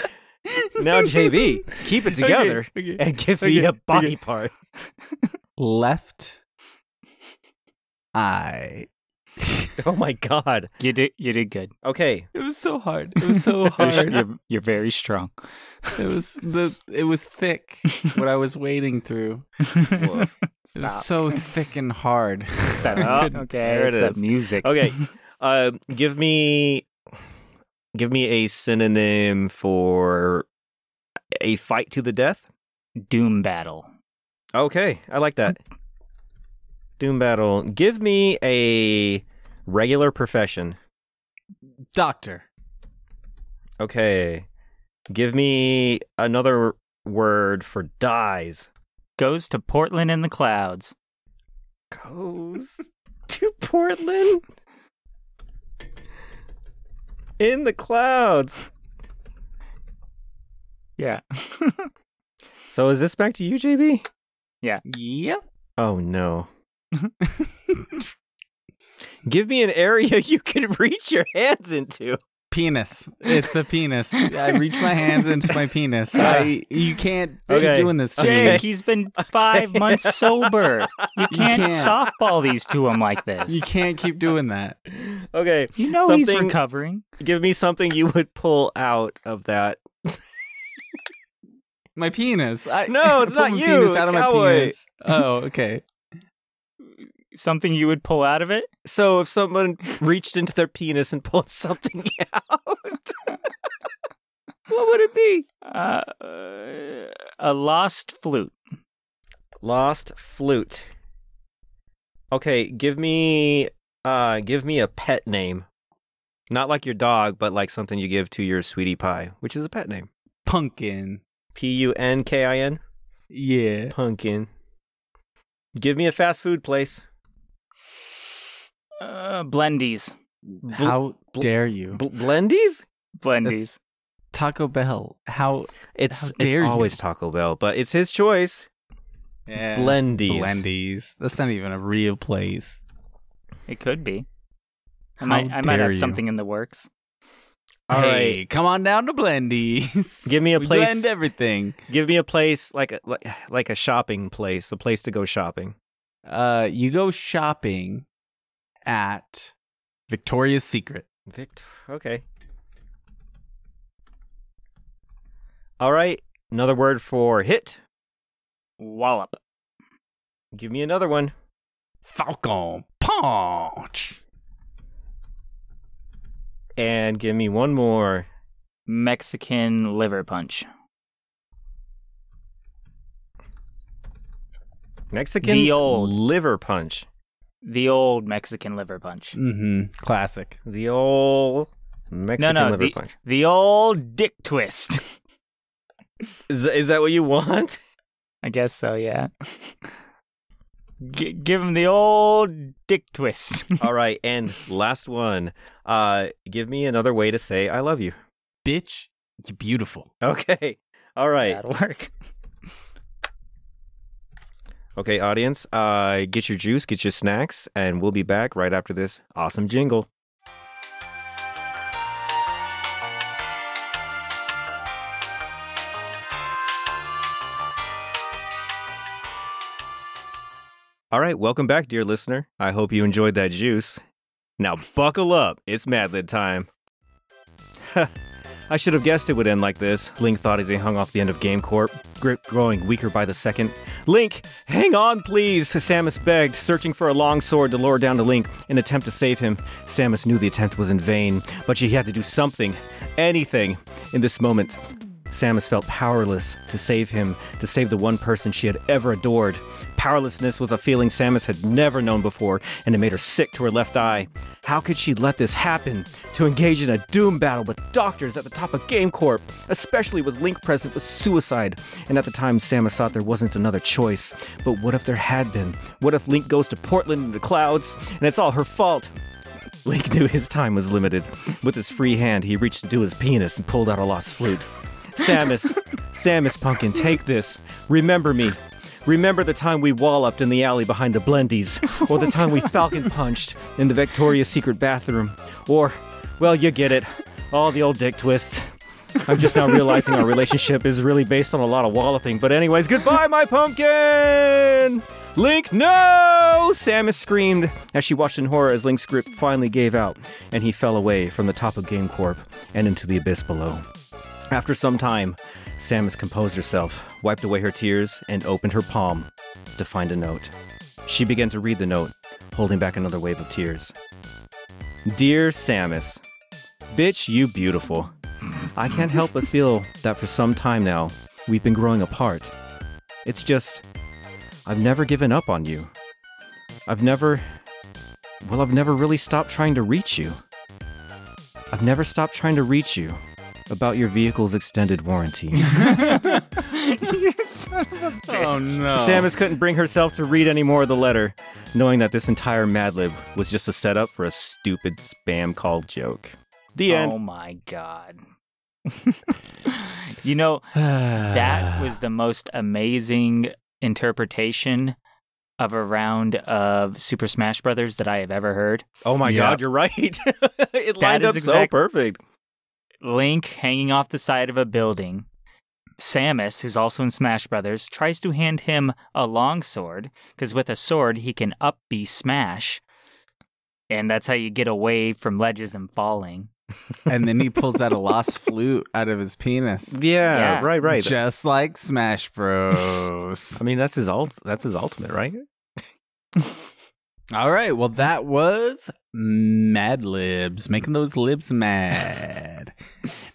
Now JB, keep it together Okay, okay. and give me Okay, a body okay. part. Left eye. [laughs] Oh my god. You did. You did good. Okay. It was so hard. It was so [laughs] hard. you're, you're very strong. It was the. It was thick. What I was wading through. Woof. It was so thick and hard. Stop. [laughs] Oh, okay, there it it's that is. music. Okay. Uh give me give me a synonym for a fight to the death. Doom battle. Okay, I like that. Doom battle. Give me a regular profession. Doctor. Okay. Give me another word for dies. Goes to Portland in the clouds. Goes [laughs] to Portland in the clouds. Yeah. [laughs] So is this back to you, JB? Yeah. Yep. Oh no. [laughs] Give me an area [laughs] you can reach your hands into. Penis. It's a penis. [laughs] I reach my hands into my penis. I. [laughs] You can't Okay. keep doing this to Okay. me. Jake, he's been five months sober. You can't, can't. softball these to him like this. You can't keep doing that. Okay. You know something, he's Something- recovering. Give me something you would pull out of that. My penis. I, No, it's not you, Penis it's out of my Cowboy. penis. Oh, okay. Something you would pull out of it? So if someone reached into their penis and pulled something [laughs] out, [laughs] what would it be? Uh, a lost flute. Lost flute. Okay, give me uh give me a pet name. Not like your dog, but like something you give to your sweetie pie, which is a pet name. Pumpkin. P U N K I N. Yeah. Pumpkin. Give me a fast food place. Uh, blendies. How bl- dare you? Bl- Blendies? Blendies. Taco Bell. How It's How it's dare you. always Taco Bell, but it's his choice. yeah. Blendies. Blendies. That's not even a real place. It could be. I How might, I might have you. something in the works. All hey, right. come on down to Blendies. [laughs] Give me a We place- Blend everything. Give me a place like a like, like a shopping place, a place to go shopping. Uh, you go shopping at Victoria's Secret. Vict. Okay. All right. Another word for hit. Wallop. Give me another one. Falcon Punch. And give me one more. Mexican liver punch. Mexican The old. liver punch. The old Mexican liver punch. Mm-hmm. Classic. The old Mexican no, no, liver the, punch. the old dick twist. [laughs] Is, is that what you want? I guess so, yeah. G- give him the old dick twist. [laughs] All right, and last one. Uh, give me another way to say I love you. Bitch, you're beautiful. Okay. All right. That'll work. Okay, audience, uh, get your juice, get your snacks, and we'll be back right after this awesome jingle. All right, welcome back, dear listener. I hope you enjoyed that juice. Now, buckle up, it's Madlib time. [laughs] I should have guessed it would end like this. Link thought as he hung off the end of Game Corp, grip growing weaker by the second. Link, hang on, please, Samus begged, searching for a long sword to lower down to Link in an attempt to save him. Samus knew the attempt was in vain, but she had to do something, anything. In this moment, Samus felt powerless to save him, to save the one person she had ever adored. Powerlessness was a feeling Samus had never known before, and it made her sick to her left eye. How could she let this happen? To engage in a doom battle with doctors at the top of Game Corp, especially with Link present, was suicide. And at the time, Samus thought there wasn't another choice. But what if there had been? What if Link goes to Portland in the clouds, and it's all her fault? Link knew his time was limited. With his free hand, he reached into his penis and pulled out a lost flute. Samus, [laughs] Samus Pumpkin, take this. Remember me. Remember the time we walloped in the alley behind the Blendies, or the time we falcon punched in the Victoria's Secret bathroom, or, well, you get it, all the old dick twists. I'm just now realizing our relationship is really based on a lot of walloping. But, anyways, goodbye, my pumpkin! Link, no! Samus screamed as she watched in horror as Link's grip finally gave out, and he fell away from the top of Game Corp and into the abyss below. After some time, Samus composed herself, wiped away her tears, and opened her palm to find a note. She began to read the note, holding back another wave of tears. Dear Samus, Bitch, you beautiful. I can't help but feel that for some time now, we've been growing apart. It's just, I've never given up on you. I've never, well, I've never really stopped trying to reach you. I've never stopped trying to reach you about your vehicle's extended warranty. [laughs] Oh no. Samus couldn't bring herself to read any more of the letter, knowing that this entire Mad Lib was just a setup for a stupid spam call joke. The oh end. Oh my god. [laughs] you know, that [sighs] was the most amazing interpretation of a round of Super Smash Brothers that I have ever heard. Oh my Yeah. god, you're right. [laughs] it lined is up so perfect. Link hanging off the side of a building. Samus, who's also in Smash Brothers, tries to hand him a long sword because with a sword he can up B smash, and that's how you get away from ledges and falling. [laughs] and then he pulls out a lost [laughs] flute out of his penis. Yeah, Yeah. right, right. Just like Smash Bros. [laughs] I mean, that's his ult. That's his ultimate, right? All right, well that was Mad Libs, making those libs mad.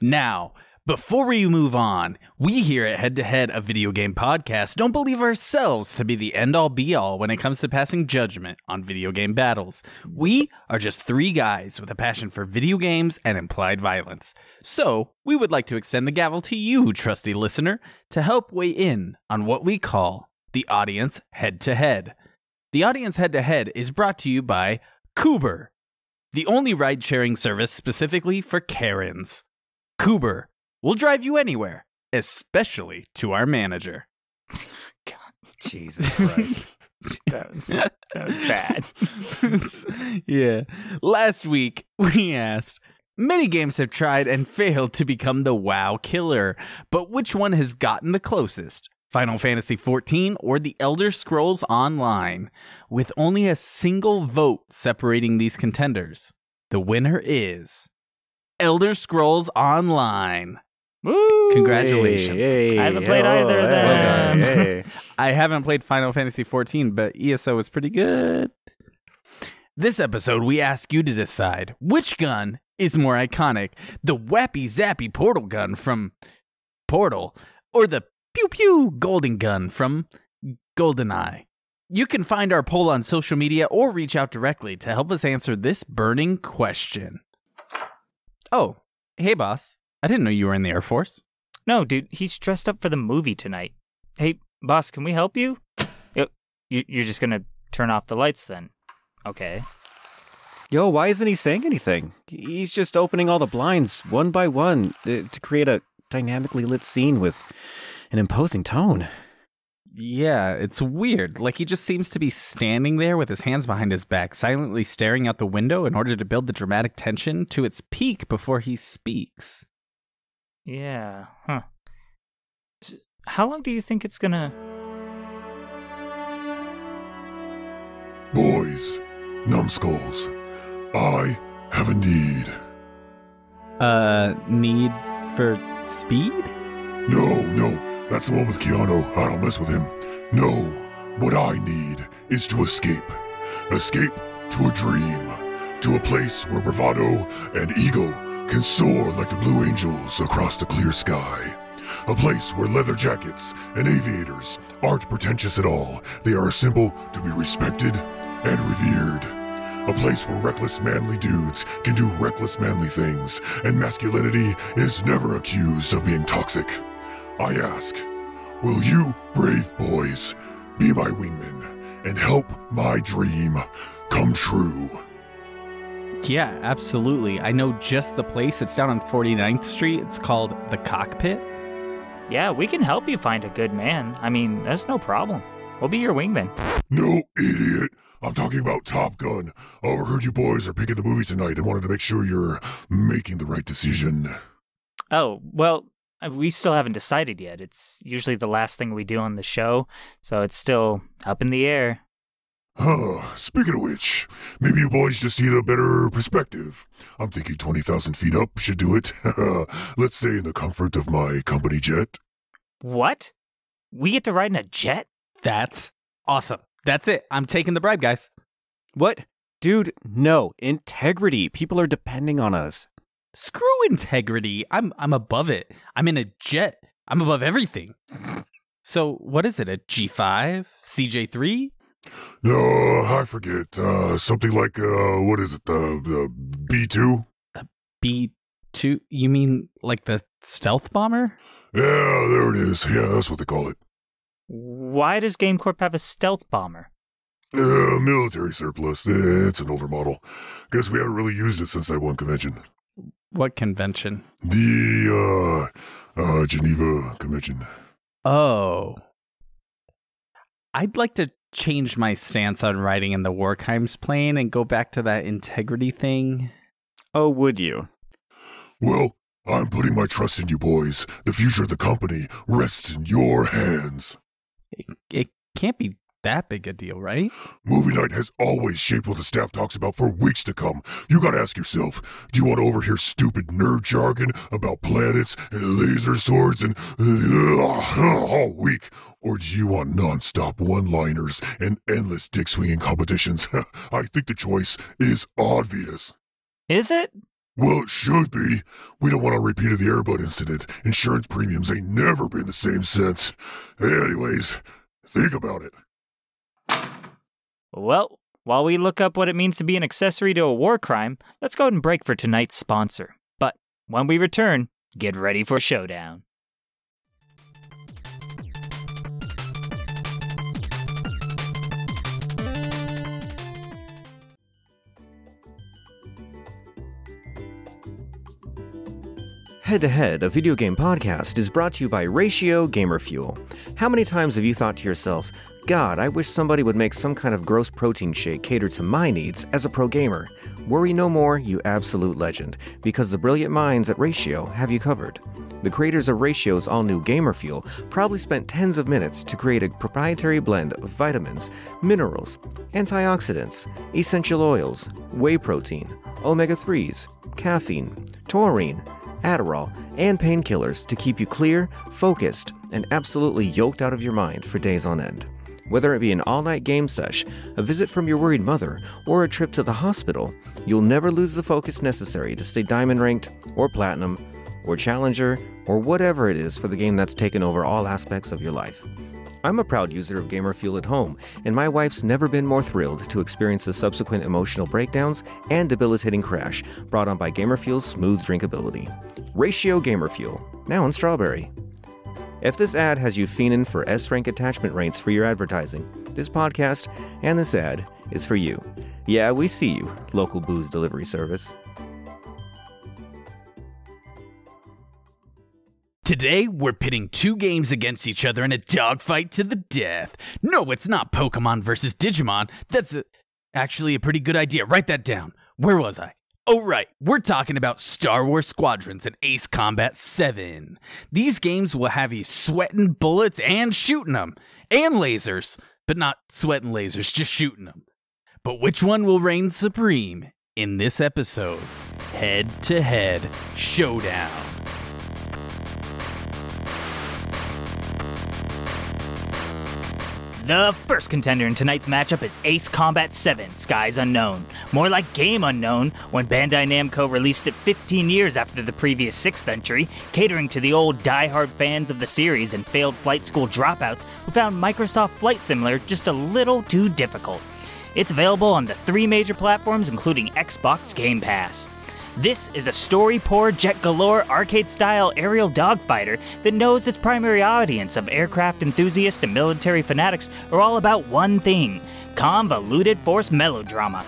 Now, before we move on, we here at Head to Head, a video game podcast, don't believe ourselves to be the end all be all when it comes to passing judgment on video game battles. We are just three guys with a passion for video games and implied violence. So, we would like to extend the gavel to you, trusty listener, to help weigh in on what we call the audience head to head. The audience head to head is brought to you by Kuber, the only ride sharing service specifically for Karens. Kuber will drive you anywhere, especially to our manager. [laughs] God, Jesus Christ. [laughs] That was that was bad. [laughs] yeah. Last week, we asked Many games have tried and failed to become the WoW killer, but which one has gotten the closest? Final Fantasy XIV or The Elder Scrolls Online? With only a single vote separating these contenders, the winner is Elder Scrolls Online. Woo! Congratulations. Hey, I haven't played either of oh, them. hey. [laughs] I haven't played Final Fantasy XIV, but ESO is pretty good. This episode, we ask you to decide which gun is more iconic the Wappy Zappy Portal gun from Portal or the Pew Pew Golden gun from GoldenEye. You can find our poll on social media or reach out directly to help us answer this burning question. Oh, hey, boss. I didn't know you were in the Air Force. No, dude, he's dressed up for the movie tonight. Hey, boss, can we help you? You you're just gonna turn off the lights then? Okay. Yo, why isn't he saying anything? He's just opening all the blinds one by one uh, to create a dynamically lit scene with an imposing tone. Yeah, it's weird. Like he just seems to be standing there with his hands behind his back, silently staring out the window in order to build the dramatic tension to its peak before he speaks. Yeah. Huh. How long do you think it's gonna? boys, numbskulls, I have a need. Uh, need for speed? No, no, that's the one with Keanu. I don't mess with him. No, what I need is to escape. Escape to a dream. To a place where bravado and ego can soar like the blue angels across the clear sky. A place where leather jackets and aviators aren't pretentious at all. They are a symbol to be respected and revered. A place where reckless manly dudes can do reckless manly things, and masculinity is never accused of being toxic. I ask, will you, brave boys, be my wingmen and help my dream come true? Yeah, absolutely. I know just the place. It's down on 49th Street. It's called The Cockpit. Yeah, we can help you find a good man. I mean, that's no problem. We'll be your wingman. No, idiot. I'm talking about Top Gun. I overheard you boys are picking the movie tonight and wanted to make sure you're making the right decision. Oh, well, we still haven't decided yet. It's usually the last thing we do on the show, so it's still up in the air. Huh, [sighs] speaking of which, maybe you boys just need a better perspective. I'm thinking 20,000 feet up should do it. [laughs] Let's say in the comfort of my company jet. What? We get to ride in a jet? That's awesome. That's it. I'm taking the bribe, guys. What? Dude, no. Integrity. People are depending on us. Screw integrity. I'm I'm above it. I'm in a jet. I'm above everything. So what is it? A G5? CJ3? No, I forget. Uh, something like, uh, what is it? The, the B2? B2? You mean like the stealth bomber? Yeah, there it is. Yeah, that's what they call it. Why does GameCorp have a stealth bomber? Uh, military surplus. It's an older model. Guess we haven't really used it since that one convention. What convention? The, uh, uh, Geneva Convention. Oh. I'd like to change my stance on riding in the Warkheims plane and go back to that integrity thing. Oh, would you? Well, I'm putting my trust in you boys. The future of the company rests in your hands. It, it can't be that big a deal, right? Movie night has always shaped what the staff talks about for weeks to come. You gotta ask yourself, do you want to overhear stupid nerd jargon about planets and laser swords and uh, all week? Or do you want non-stop one-liners and endless dick-swinging competitions? [laughs] I think the choice is obvious. Is it? Well, it should be. We don't want a repeat of the Air Bud incident. Insurance premiums ain't never been the same since. Anyways, think about it. Well, while we look up what it means to be an accessory to a war crime, let's go ahead and break for tonight's sponsor. But when we return, get ready for Showdown. Head to Head, a video game podcast, is brought to you by Ratio Gamer Fuel. How many times have you thought to yourself, God, I wish somebody would make some kind of gross protein shake cater to my needs as a pro gamer? Worry no more, you absolute legend, because the brilliant minds at Ratio have you covered. The creators of Ratio's all new Gamer Fuel probably spent tens of minutes to create a proprietary blend of vitamins, minerals, antioxidants, essential oils, whey protein, omega 3s, caffeine, taurine, Adderall, and painkillers to keep you clear, focused, and absolutely yoked out of your mind for days on end. Whether it be an all night game sesh, a visit from your worried mother, or a trip to the hospital, you'll never lose the focus necessary to stay diamond ranked, or platinum, or challenger, or whatever it is for the game that's taken over all aspects of your life. I'm a proud user of Gamer Fuel at home, and my wife's never been more thrilled to experience the subsequent emotional breakdowns and debilitating crash brought on by Gamer Fuel's smooth drinkability. Ratio Gamer Fuel, now in strawberry. If this ad has you fiending for S rank attachment rates for your advertising, this podcast and this ad is for you. Yeah, we see you, local booze delivery service. Today, we're pitting two games against each other in a dogfight to the death. No, it's not Pokemon versus Digimon. That's a, actually a pretty good idea. Write that down. Where was I? Oh, right. We're talking about Star Wars Squadrons and Ace Combat 7. These games will have you sweating bullets and shooting them, and lasers, but not sweating lasers, just shooting them. But which one will reign supreme in this episode's head to head showdown? The first contender in tonight's matchup is Ace Combat 7 Skies Unknown. More like Game Unknown, when Bandai Namco released it 15 years after the previous 6th entry, catering to the old die-hard fans of the series and failed flight school dropouts who found Microsoft Flight Simulator just a little too difficult. It's available on the three major platforms, including Xbox Game Pass. This is a story poor, jet galore, arcade style aerial dogfighter that knows its primary audience of aircraft enthusiasts and military fanatics are all about one thing convoluted force melodrama.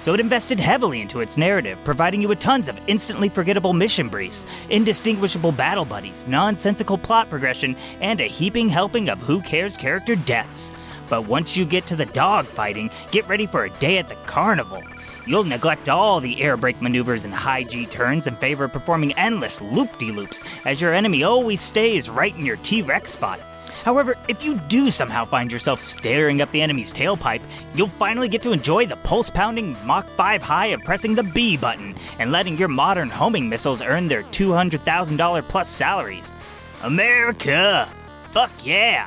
So it invested heavily into its narrative, providing you with tons of instantly forgettable mission briefs, indistinguishable battle buddies, nonsensical plot progression, and a heaping helping of who cares character deaths. But once you get to the dog fighting, get ready for a day at the carnival. You'll neglect all the air brake maneuvers and high G turns in favor of performing endless loop de loops, as your enemy always stays right in your T Rex spot. However, if you do somehow find yourself staring up the enemy's tailpipe, you'll finally get to enjoy the pulse pounding Mach 5 high of pressing the B button and letting your modern homing missiles earn their $200,000 plus salaries. America! Fuck yeah!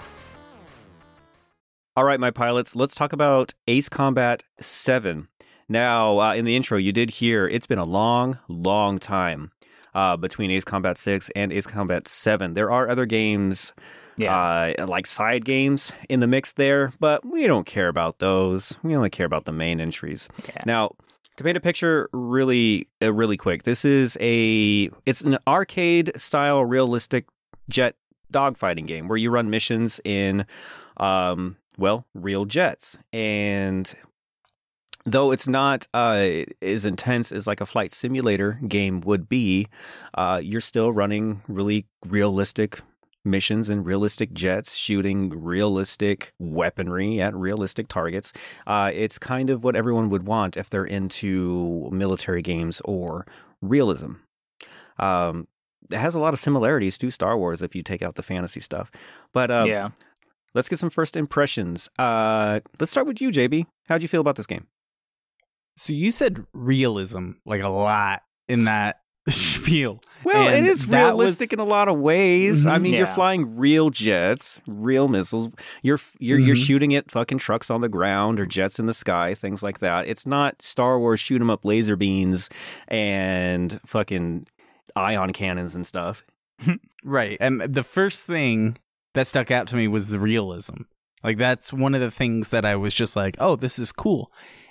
All right, my pilots, let's talk about Ace Combat 7. Now, uh, in the intro, you did hear it's been a long, long time uh, between Ace Combat 6 and Ace Combat 7. There are other games, uh, like side games in the mix there, but we don't care about those. We only care about the main entries. Yeah. Now, to paint a picture really, uh, really quick, this is a it's an arcade style realistic jet dogfighting game where you run missions in, um, well, real jets and though it's not uh, as intense as like a flight simulator game would be, uh, you're still running really realistic missions in realistic jets, shooting realistic weaponry at realistic targets. Uh, it's kind of what everyone would want if they're into military games or realism. Um, it has a lot of similarities to Star Wars if you take out the fantasy stuff. But uh, yeah. let's get some first impressions. Uh, let's start with you, JB. How'd you feel about this game? So you said realism like a lot in that [laughs] spiel. Well, And it is realistic was- in a lot of ways. I Mhm. mean, you're flying real jets, real missiles. You're you're you're Mhm. shooting at fucking trucks on the ground or jets in the sky, things like that. It's not Star Wars shoot 'em up laser beams and fucking ion cannons and stuff. [laughs] Right. And the first thing that stuck out to me was the realism. Like that's one of the things that I was just like, "Oh, this is cool."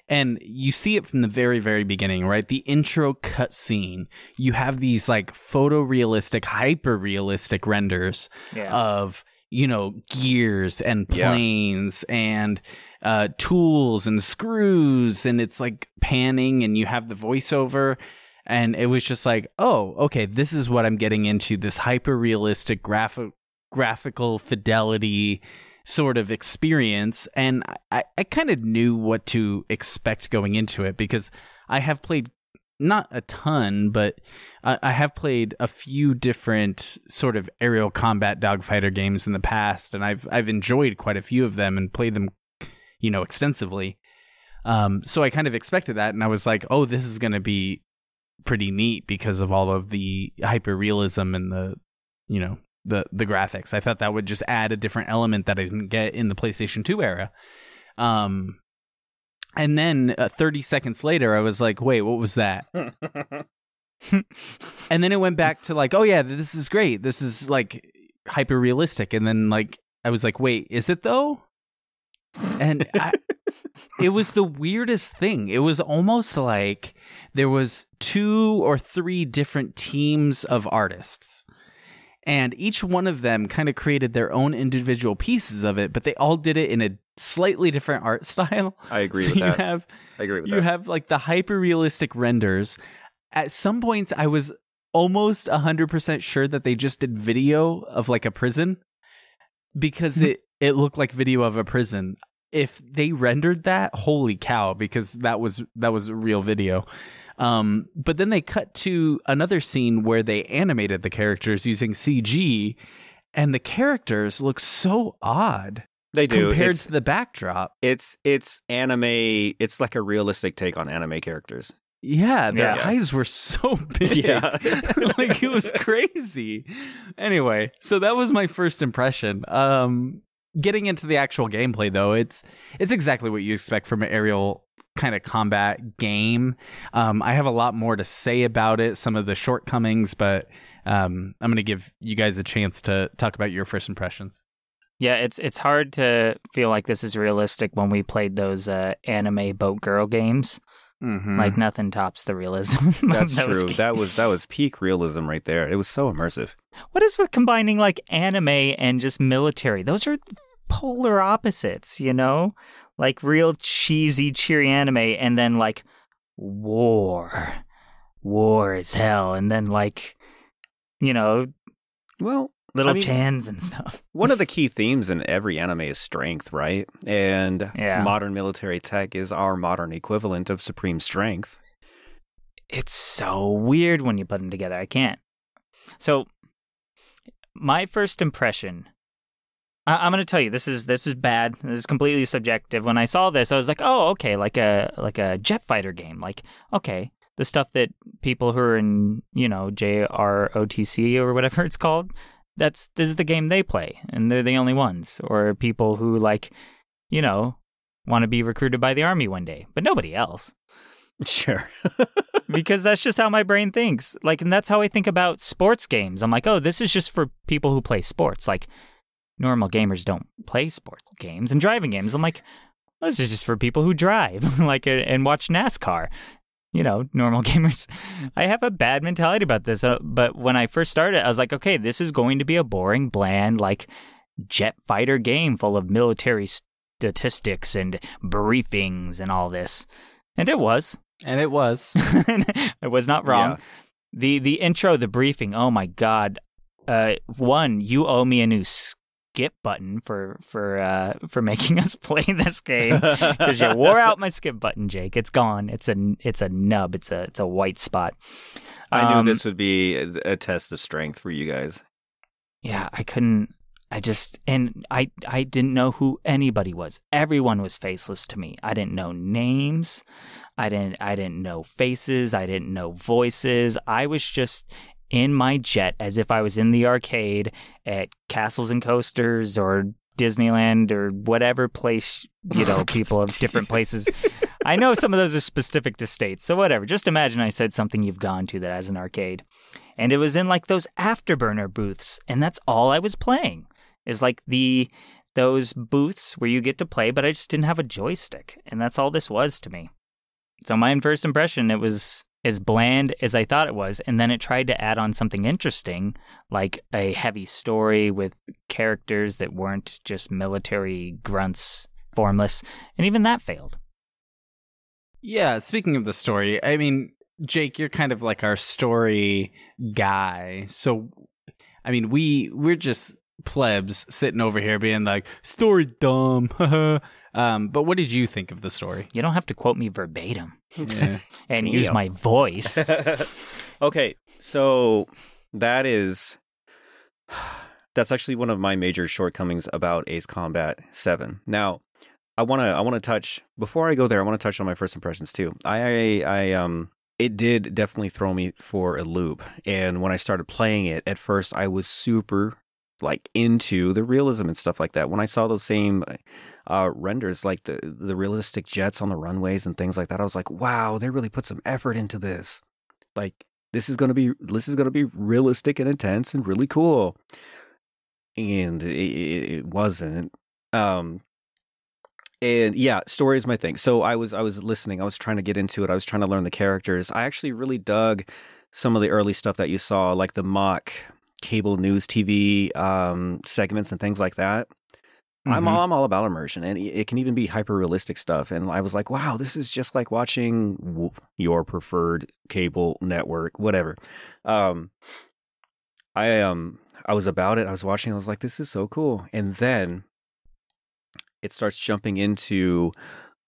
And you see it from the very very beginning, right? The intro cutscene. You have these like photorealistic, hyper realistic renders Yeah. of you know gears and Yeah. planes and uh, tools and screws and it's like panning and you have the voiceover and it was just like oh okay this is what i'm getting into this hyper realistic graphic graphical fidelity sort of experience and i, I kind of knew what to expect going into it because i have played not a ton, but I, I have played a few different sort of aerial combat dogfighter games in the past, and I've I've enjoyed quite a few of them and played them, you know, extensively. Um, so I kind of expected that, and I was like, oh, this is going to be pretty neat because of all of the hyper realism and the, you know, the the graphics. I thought that would just add a different element that I didn't get in the PlayStation Two era. Um, and then uh, 30 seconds later, I was like, wait, what was that? [laughs] and then it went back to like, oh yeah, this is great. This is like hyper realistic. And then like I was like, wait, is it though? And I, [laughs] it was the weirdest thing. It was almost like there was two or three different teams of artists. And each one of them kind of created their own individual pieces of it, but they all did it in a slightly different art [laughs] style. I agree So with you that. have I agree with you that. have like the hyper realistic renders. At some points, I was almost 100% sure that they just did video of like a prison because mm-hmm. it, it looked like video of a prison. If they rendered that, holy cow, because that was that was a real video. Um, but then they cut to another scene where they animated the characters using CG, and the characters look so odd. They do. compared It's, to the backdrop. it's it's anime. It's like a realistic take on anime characters. Yeah, their Yeah. eyes were so [laughs] [laughs] big. Yeah. [laughs] like it was crazy. Anyway, so that was my first impression. Um getting into the actual gameplay though, it's it's exactly what you expect from an aerial kind of combat game. Um I have a lot more to say about it, some of the shortcomings, but um I'm going to give you guys a chance to talk about your first impressions. Yeah, it's it's hard to feel like this is realistic when we played those uh, anime boat girl games. Mm-hmm. Like nothing tops the realism. [laughs] That's those true. games. That was that was peak realism right there. It was so immersive. What is with combining like anime and just military? Those are polar opposites, you know? Like real cheesy, cheery anime, and then like war. War is hell. And then like, you know, Well, little I mean- chans and stuff. one of the [laughs] key themes in every anime is strength, right? And Yeah. modern military tech is our modern equivalent of supreme strength. It's so weird when you put them together. I can't. So, my first impression. I- I'm going to tell you this is this is bad. This is completely subjective. When I saw this, I was like, "Oh, okay, like a like a jet fighter game. Like, okay, the stuff that people who are in you know JROTC or whatever [laughs] it's called. That's this is the game they play, and they're the only ones. Or people who like, you know, want to be recruited by the army one day, but nobody else [laughs] Sure. [laughs] because that's just how my brain thinks. Like, and that's how I think about sports games. I'm like, oh, this is just for people who play sports. Like, normal gamers don't play sports games and driving games. I'm like, well, this is just for people who drive, [laughs] like, and watch NASCAR. You know, normal [laughs] gamers. I have a bad mentality about this. Uh, but when I first started, I was like, okay, this is going to be a boring, bland, like, jet fighter game full of military statistics and briefings and all this. And it was. And it was. [laughs] I was not wrong. Yeah. The the intro, the briefing. Oh my god. Uh, one, you owe me a new skip button for for uh, for making [laughs] us play this game [laughs] because you wore out my skip button, Jake. It's gone. It's a it's a nub. It's a it's a white spot. I knew Um, this would be a, a test of strength for you guys. yeah, I couldn't. I just and I I didn't know who anybody was. Everyone was faceless to me. I didn't know names. I didn't I didn't know faces. I didn't know voices. I was just in my jet as if I was in the arcade at Castles and Coasters or Disneyland or whatever place, you know, [laughs] people of different places. I know some of those are specific to states. So whatever. Just imagine I said something you've gone to that has an arcade. And it was in like those afterburner booths and that's all I was playing. Is like the those booths where you get to play, but I just didn't have a joystick. And that's all this was to me. So my first impression it was as bland as I thought it was, and then it tried to add on something interesting, like a heavy story with characters that weren't just military grunts, formless, and even that failed. Yeah, speaking of the story, I mean, Jake, you're kind of like our story guy. So I mean, we we're just plebs sitting over here being like, story dumb. [laughs] um, but what did you think of the story? You don't have to quote me verbatim Yeah. [laughs] and use my voice. [laughs] okay, so that is [sighs] that's actually one of my major shortcomings about Ace Combat 7. Now, I want to I want to touch before I go there, I want to touch on my first impressions too. I I um it did definitely throw me for a loop. And when I started playing it, at first I was super like into the realism and stuff like that. When I saw those same uh, renders, like the the realistic jets on the runways and things like that, I was like, wow, they really put some effort into this. Like this is gonna be this is gonna be realistic and intense and really cool. And it, it, wasn't. Um, and yeah, story is my thing. So I was I was listening. I was trying to get into it. I was trying to learn the characters. I actually really dug some of the early stuff that you saw, like the mock cable news TV um, segments and things like that. I'm Mhm. all, I'm all about immersion, and it it can even be hyper realistic stuff. And I was like, wow, this is just like watching your preferred cable network, whatever. Um, I um I was about it. I was watching. I was like, this is so cool. And then it starts jumping into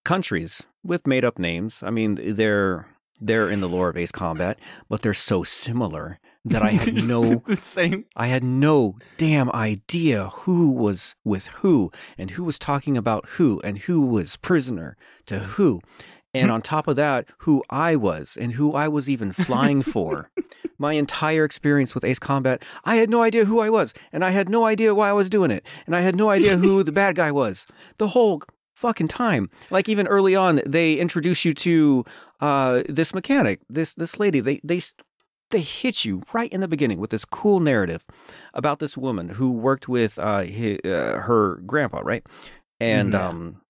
countries with made up names. I mean, they're they're in the lore of Ace Combat, but they're so similar that I [laughs] had no the same. I had no damn idea who was with who and who was talking about who and who was prisoner to who. And on top of that, who I was and who I was even flying [laughs] for. My entire experience with Ace Combat, I had no idea who I was, and I had no idea why I was doing it, and I had no idea who the bad guy was. The whole fucking time. Like even early on, they introduce you to uh, this mechanic, this this lady. They they they hit you right in the beginning with this cool narrative about this woman who worked with uh, hi uh her grandpa, right? And Yeah. um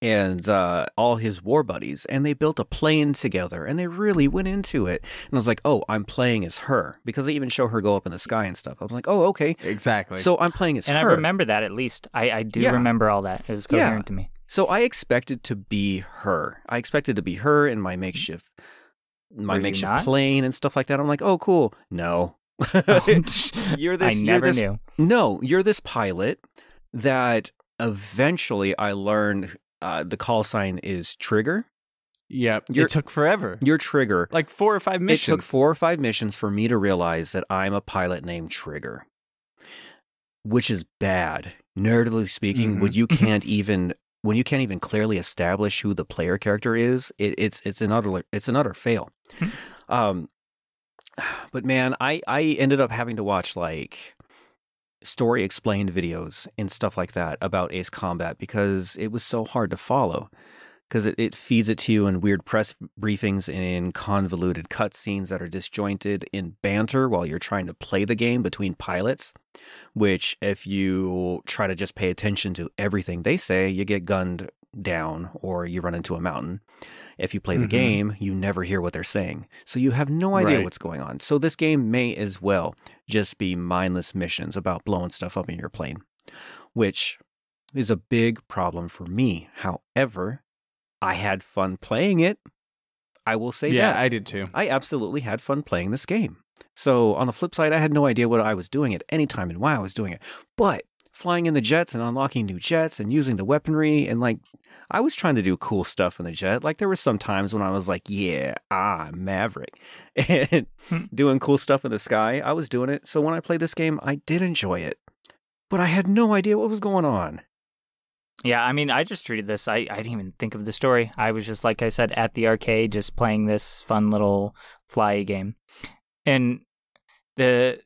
and uh, all his war buddies, and they built a plane together, and they really went into it. And I was like, "Oh, I'm playing as her," because they even show her go up in the sky and stuff. I was like, "Oh, okay." Exactly. So I'm playing as and her. I remember that at least. I, I do Yeah. remember all that. It was Yeah. coherent to me. So I expected to be her. I expected to be her in my makeshift, my Were makeshift plane and stuff like that. I'm like, oh, cool. No, [laughs] you're this. I you're never this, knew. No, you're this pilot that eventually I learned uh, the call sign is trigger. yep. You're- It took forever. Your trigger. Like four or five missions. It took four or five missions for me to realize that I'm a pilot named Trigger, which is bad. Nerdily speaking, Mhm. when you [laughs] can't even when you can't even clearly establish who the player character is, it, it's it's an utter it's an utter fail. [laughs] um, [sighs] but man, I I ended up having to watch like story explained videos and stuff like that about Ace Combat because it was so hard to follow because it, it feeds it to you in weird press briefings and in convoluted cutscenes that are disjointed in banter while you're trying to play the game between pilots. Which, if you try to just pay attention to everything they say, you get gunned down or you run into a mountain. If you play the Mhm. game, you never hear what they're saying. So you have no idea Right. what's going on. So this game may as well just be mindless missions about blowing stuff up in your plane, which is a big problem for me. However, I had fun playing it. I will say yeah, that. I did too. I absolutely had fun playing this game. So on the flip side, I had no idea what I was doing at any time and why I was doing it. But flying in the jets and unlocking new jets and using the weaponry and like I was trying to do cool stuff in the jet. Like there were some times when I was like, yeah, I'm Maverick [laughs] and hmm. doing cool stuff in the sky. I was doing it. So when I played this game, I did enjoy it. But I had no idea what was going on. Yeah, I mean, I just treated this. I, I didn't even think of the story. I was just, like I said, at the arcade, just playing this fun little fly game. And the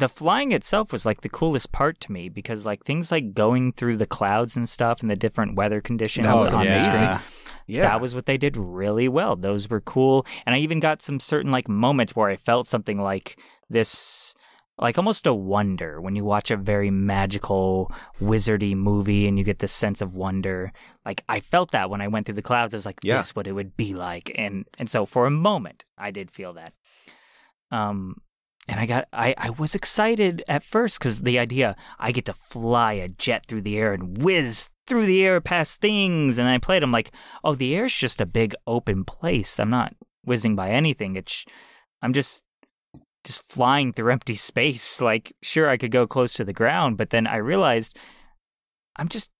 the flying itself was like the coolest part to me because like things like going through the clouds and stuff and the different weather conditions That was on the screen. Yeah. That was what they did really well. Those were cool. And I even got some certain like moments where I felt something like this like almost a wonder when you watch a very magical wizardy movie and you get this sense of wonder. Like I felt that when I went through the clouds. I was like, Yeah. this what it would be like. And and so for a moment I did feel that. Um and I got I, I was excited at first because the idea I get to fly a jet through the air and whiz through the air past things and I played I'm like, oh the air's just a big open place. I'm not whizzing by anything. It's I'm just just flying through [laughs] empty space. Like, sure, I could go close to the ground, but then I realized I'm just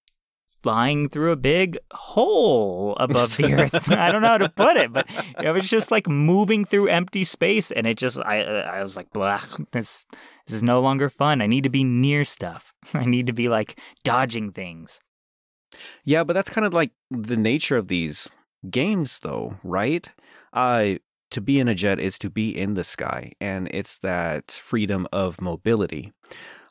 flying through a big hole above the earth. [laughs] I don't know how to put it, but it was just like moving through empty space, and it just I I was like, blah, this this is no longer fun. I need to be near stuff. [laughs] I need to be like dodging things. Yeah, but that's kind of like the nature of these games, though, right? Uh, to be in a jet is to be in the sky, and it's that freedom of mobility.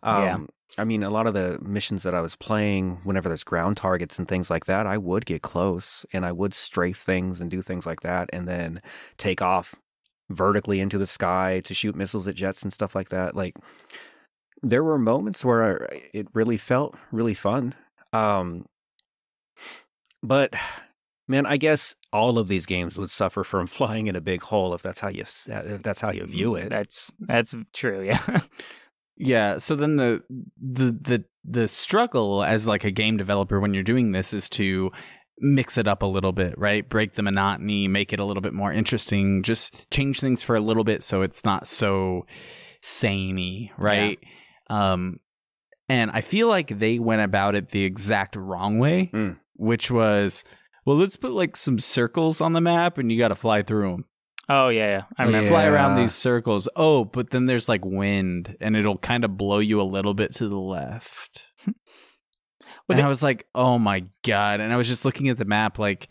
Um, Yeah. I mean, a lot of the missions that I was playing, whenever there's ground targets and things like that, I would get close and I would strafe things and do things like that, and then take off vertically into the sky to shoot missiles at jets and stuff like that. Like, there were moments where it really felt really fun. Um, but man, I guess all of these games would suffer from [laughs] flying in a big hole if that's how you if that's how you view it. That's that's true. Yeah. [laughs] Yeah. So then the the the the struggle as like a game developer when you're doing this is to mix it up a little bit, right? Break the monotony, make it a little bit more interesting, just change things for a little bit so it's not so samey, right? Um and I feel like they went about it the exact wrong way, Mm. which was well, let's put like some circles on the map and you got to fly through them. Oh yeah, yeah. I Like, remember. fly around these circles. Oh, but then there's like wind, and it'll kind of blow you a little bit to the left. [laughs] Well, and they- I was like, "Oh my god!" And I was just looking at the map, like,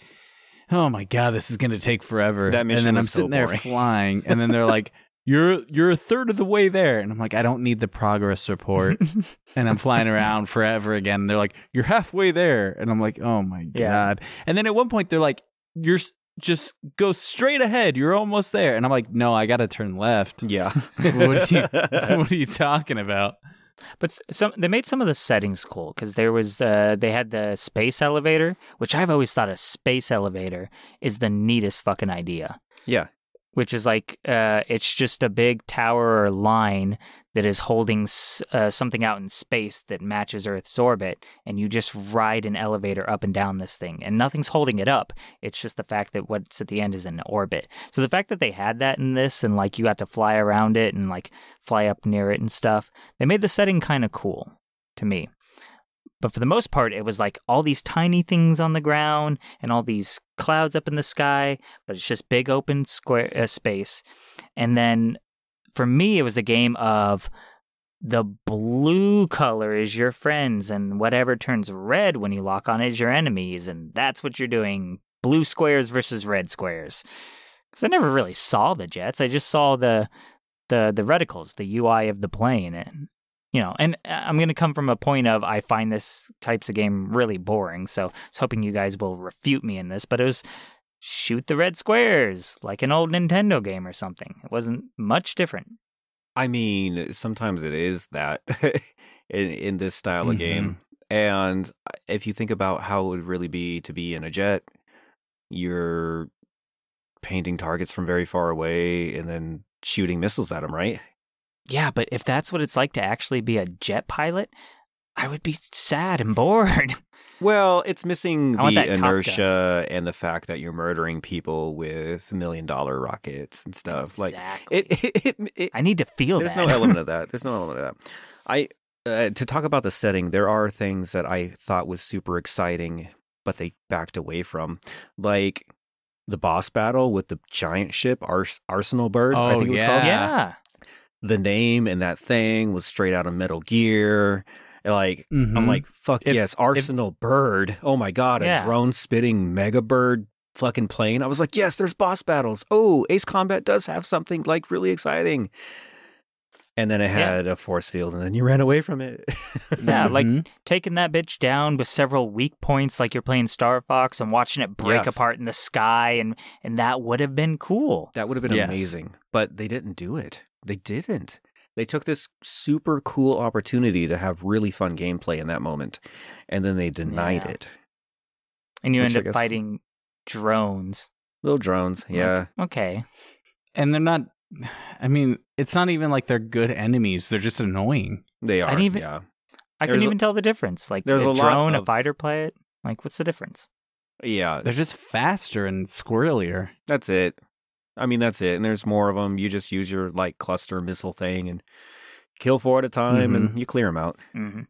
"Oh my god, this is gonna take forever." That mission and then I'm so sitting there flying, and then they're [laughs] like, "You're you're a third of the way there," and I'm like, "I don't need the progress report." [laughs] and I'm flying around forever again. They're like, "You're halfway there," and I'm like, "Oh my Yeah. god!" And then at one point, they're like, "You're s- just go straight ahead. You're almost there," and I'm like, "No, I got to turn left." Yeah. [laughs] what, are you, [laughs] what are you talking about? But some they made some of the settings cool because there was uh, they had the space elevator, which I've always thought a space elevator is the neatest fucking idea. yeah. Which is like uh, it's just a big tower or line that is holding uh, something out in space that matches Earth's orbit, and you just ride an elevator up and down this thing, and nothing's holding it up. It's just the fact that what's at the end is in orbit. So the fact that they had that in this, and like you got to fly around it and like fly up near it and stuff, they made the setting kind of cool to me. But for the most part, it was like all these tiny things on the ground and all these clouds up in the sky, but it's just big open square uh, space. And then for me, it was a game of the blue color is your friends, and whatever turns red when you lock on is your enemies, and that's what you're doing. Blue squares versus red squares. Because I never really saw the jets. I just saw the the the reticles, the UI of the plane, and you know. And uh, I'm going to come from a point of I find this types of game really boring. So I was hoping you guys will refute me in this. But it was shoot the red squares like an old Nintendo game or something. It wasn't much different. I mean, sometimes it is that [laughs] in, in this style of Mhm. game. And if you think about how it would really be to be in a jet, you're painting targets from very far away and then shooting missiles at them, right? Yeah, but if that's what it's like to actually be a jet pilot, I would be sad and bored. [laughs] Well, it's missing I the that Top inertia and the fact that you're murdering people with million dollar rockets and stuff. Like it, [laughs] it, it, it I need to feel there's that. no element of [laughs] that. There's no element of that. I uh, to talk about the setting, there are things that I thought was super exciting, but they backed away from, like the boss battle with the giant ship, Ars- Arsenal Bird. I Oh, think it was yeah. called. yeah. The name and that thing was straight out of Metal Gear. Like I'm Mhm. like, fuck If- yes, Arsenal Bird. Oh my god, a drone spitting mega bird fucking plane. I was like, yes, there's boss battles. Oh, Ace Combat does have something like really exciting. And then it Yeah. had a force field, and then you ran away from it. Yeah, [laughs] like Mhm. taking that bitch down with several weak points, like you're playing Star Fox and watching it break Yes. apart in the sky, and and that would have been cool. that would have been Yes. amazing. But they didn't do it. They didn't. They took this super cool opportunity to have really fun gameplay in that moment, and then they denied Yeah. it. And you Which end up guess- fighting drones. Little drones, yeah. Okay. and they're not. [sighs] I mean, it's not even like they're good enemies. They're just annoying. They are. didn't even- yeah. I There's couldn't a- even tell the difference. Like there's a a lot drone, a fighter pilot. Like, what's the difference? Yeah. They're just faster and squirrelier. That's it. I mean, that's it. And there's more of them. You just use your like cluster missile thing and kill four at a time, and you clear them out. hmm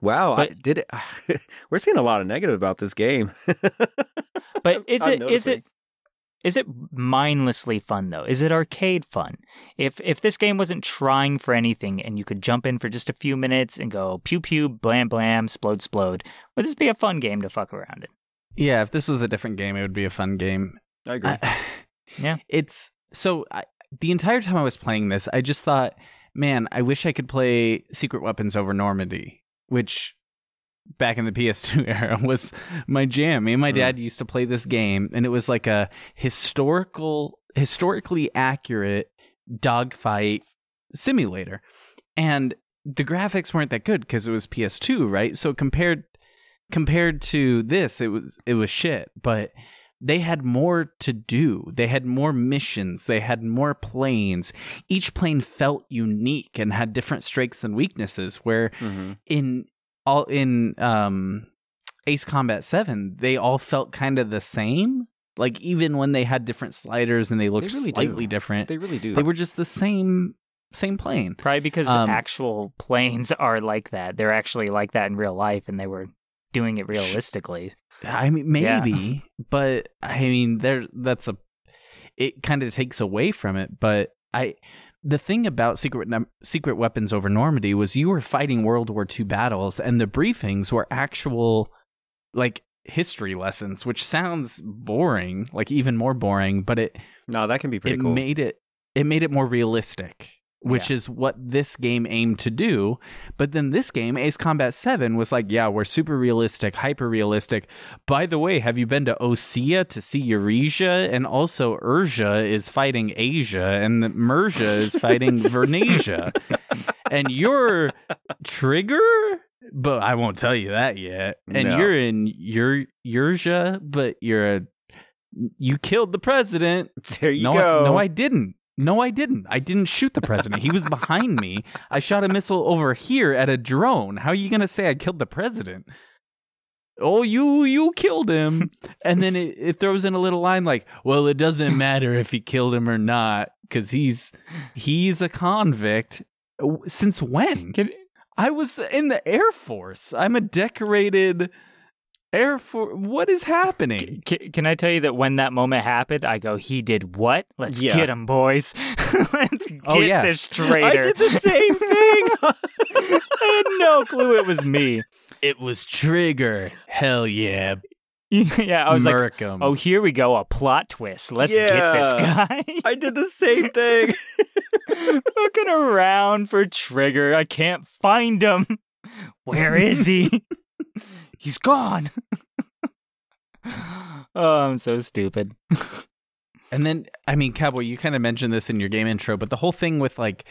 Wow, I did it. [laughs] We're seeing a lot of negative about this game. [laughs] But is it is it is it mindlessly fun though? Is it arcade fun? If if this game wasn't trying for anything and you could jump in for just a few minutes and go pew pew blam blam splode splode, would this be a fun game to fuck around in? Yeah, if this was a different game, it would be a fun game. I agree. I- [sighs] Yeah. It's so I, the entire time I was playing this, I just thought, man, I wish I could play Secret Weapons over Normandy, which back in the [laughs] PS2 era was my jam. Me and my Mm. dad used to play this game, and it was like a historical, historically accurate dogfight simulator. And the graphics weren't that good because it was PS2, right? So compared compared to this, it was it was shit. But they had more to do. They had more missions. They had more planes. Each plane felt unique and had different strengths and weaknesses. Where hmm in all in um Ace Combat 7, they all felt kind of the same. Like even when they had different sliders and they looked really do. slightly different, They really do. they were just the same same plane. Probably because Um, actual planes are like that. They're actually like that in real life, and they were doing it realistically. I mean Yeah. maybe, [laughs] but I mean there that's a it kind of takes away from it. But I, the thing about secret Num- secret weapons over Normandy was you were fighting World War II battles, and the briefings were actual, like history lessons, which sounds boring, like even more boring. But it No, that can be pretty cool. it cool. made it it made it more realistic which is what this game aimed to do. But then this game ace combat 7 was like yeah we're super realistic hyper realistic. By the way have you been to osea to see eurasia? And also urja is fighting asia and merja is [laughs] fighting vernasia. And you're trigger? But i won't tell you that yet. And No. you're in your Urja, but you're a you killed the president. There you no, go. I, no, I didn't. No, I didn't. I didn't shoot the president. He was behind me. I shot a missile over here at a drone. How are you going to say I killed the president? Oh, you you killed him. [laughs] and then it, it throws in a little line like, "Well, it doesn't matter if he killed him or not cuz he's he's a convict." Since when? Can, I was in the Air Force. I'm a decorated Air Force. What is happening? can, can I tell you that when that moment happened, I go, he did what? Let's Yeah. get him, boys. [laughs] Let's oh, get Oh, yeah. this traitor. I did the same thing. [laughs] I had no clue it was me. It was Trigger. Hell yeah. [laughs] yeah, I was like, Murk 'em. oh, here we go, a plot twist. Let's get this guy. I did the same thing. Looking around for Trigger. I can't find him. Where is he? He's gone. [laughs] oh, I'm so stupid. And then, I mean, Cowboy, you kind of mentioned this in your game intro, but the whole thing with like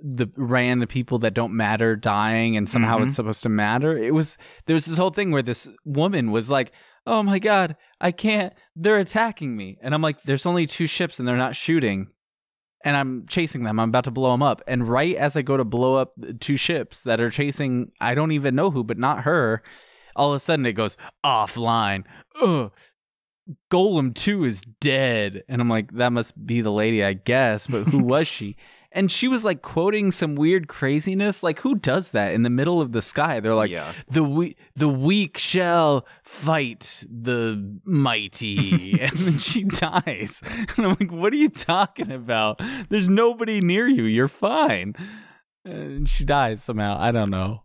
the random people that don't matter dying and somehow Mhm. it's supposed to matter. It was, there was this whole thing where this woman was like, oh my God, I can't, they're attacking me. And I'm like, there's only two ships and they're not shooting. And I'm chasing them. I'm about to blow them up. And right as I go to blow up the two ships that are chasing, I don't even know who, but not her, all of a sudden it goes offline. Ugh. Golem 2 is dead. And I'm like, that must be the lady, I guess. But who was she? [laughs] And she was like quoting some weird craziness. Like, who does that in the middle of the sky? They're like, Yeah. the we- the weak shall fight the mighty. [laughs] and then she dies. [laughs] And I'm like, what are you talking about? There's nobody near you. You're fine. And she dies somehow. I don't know.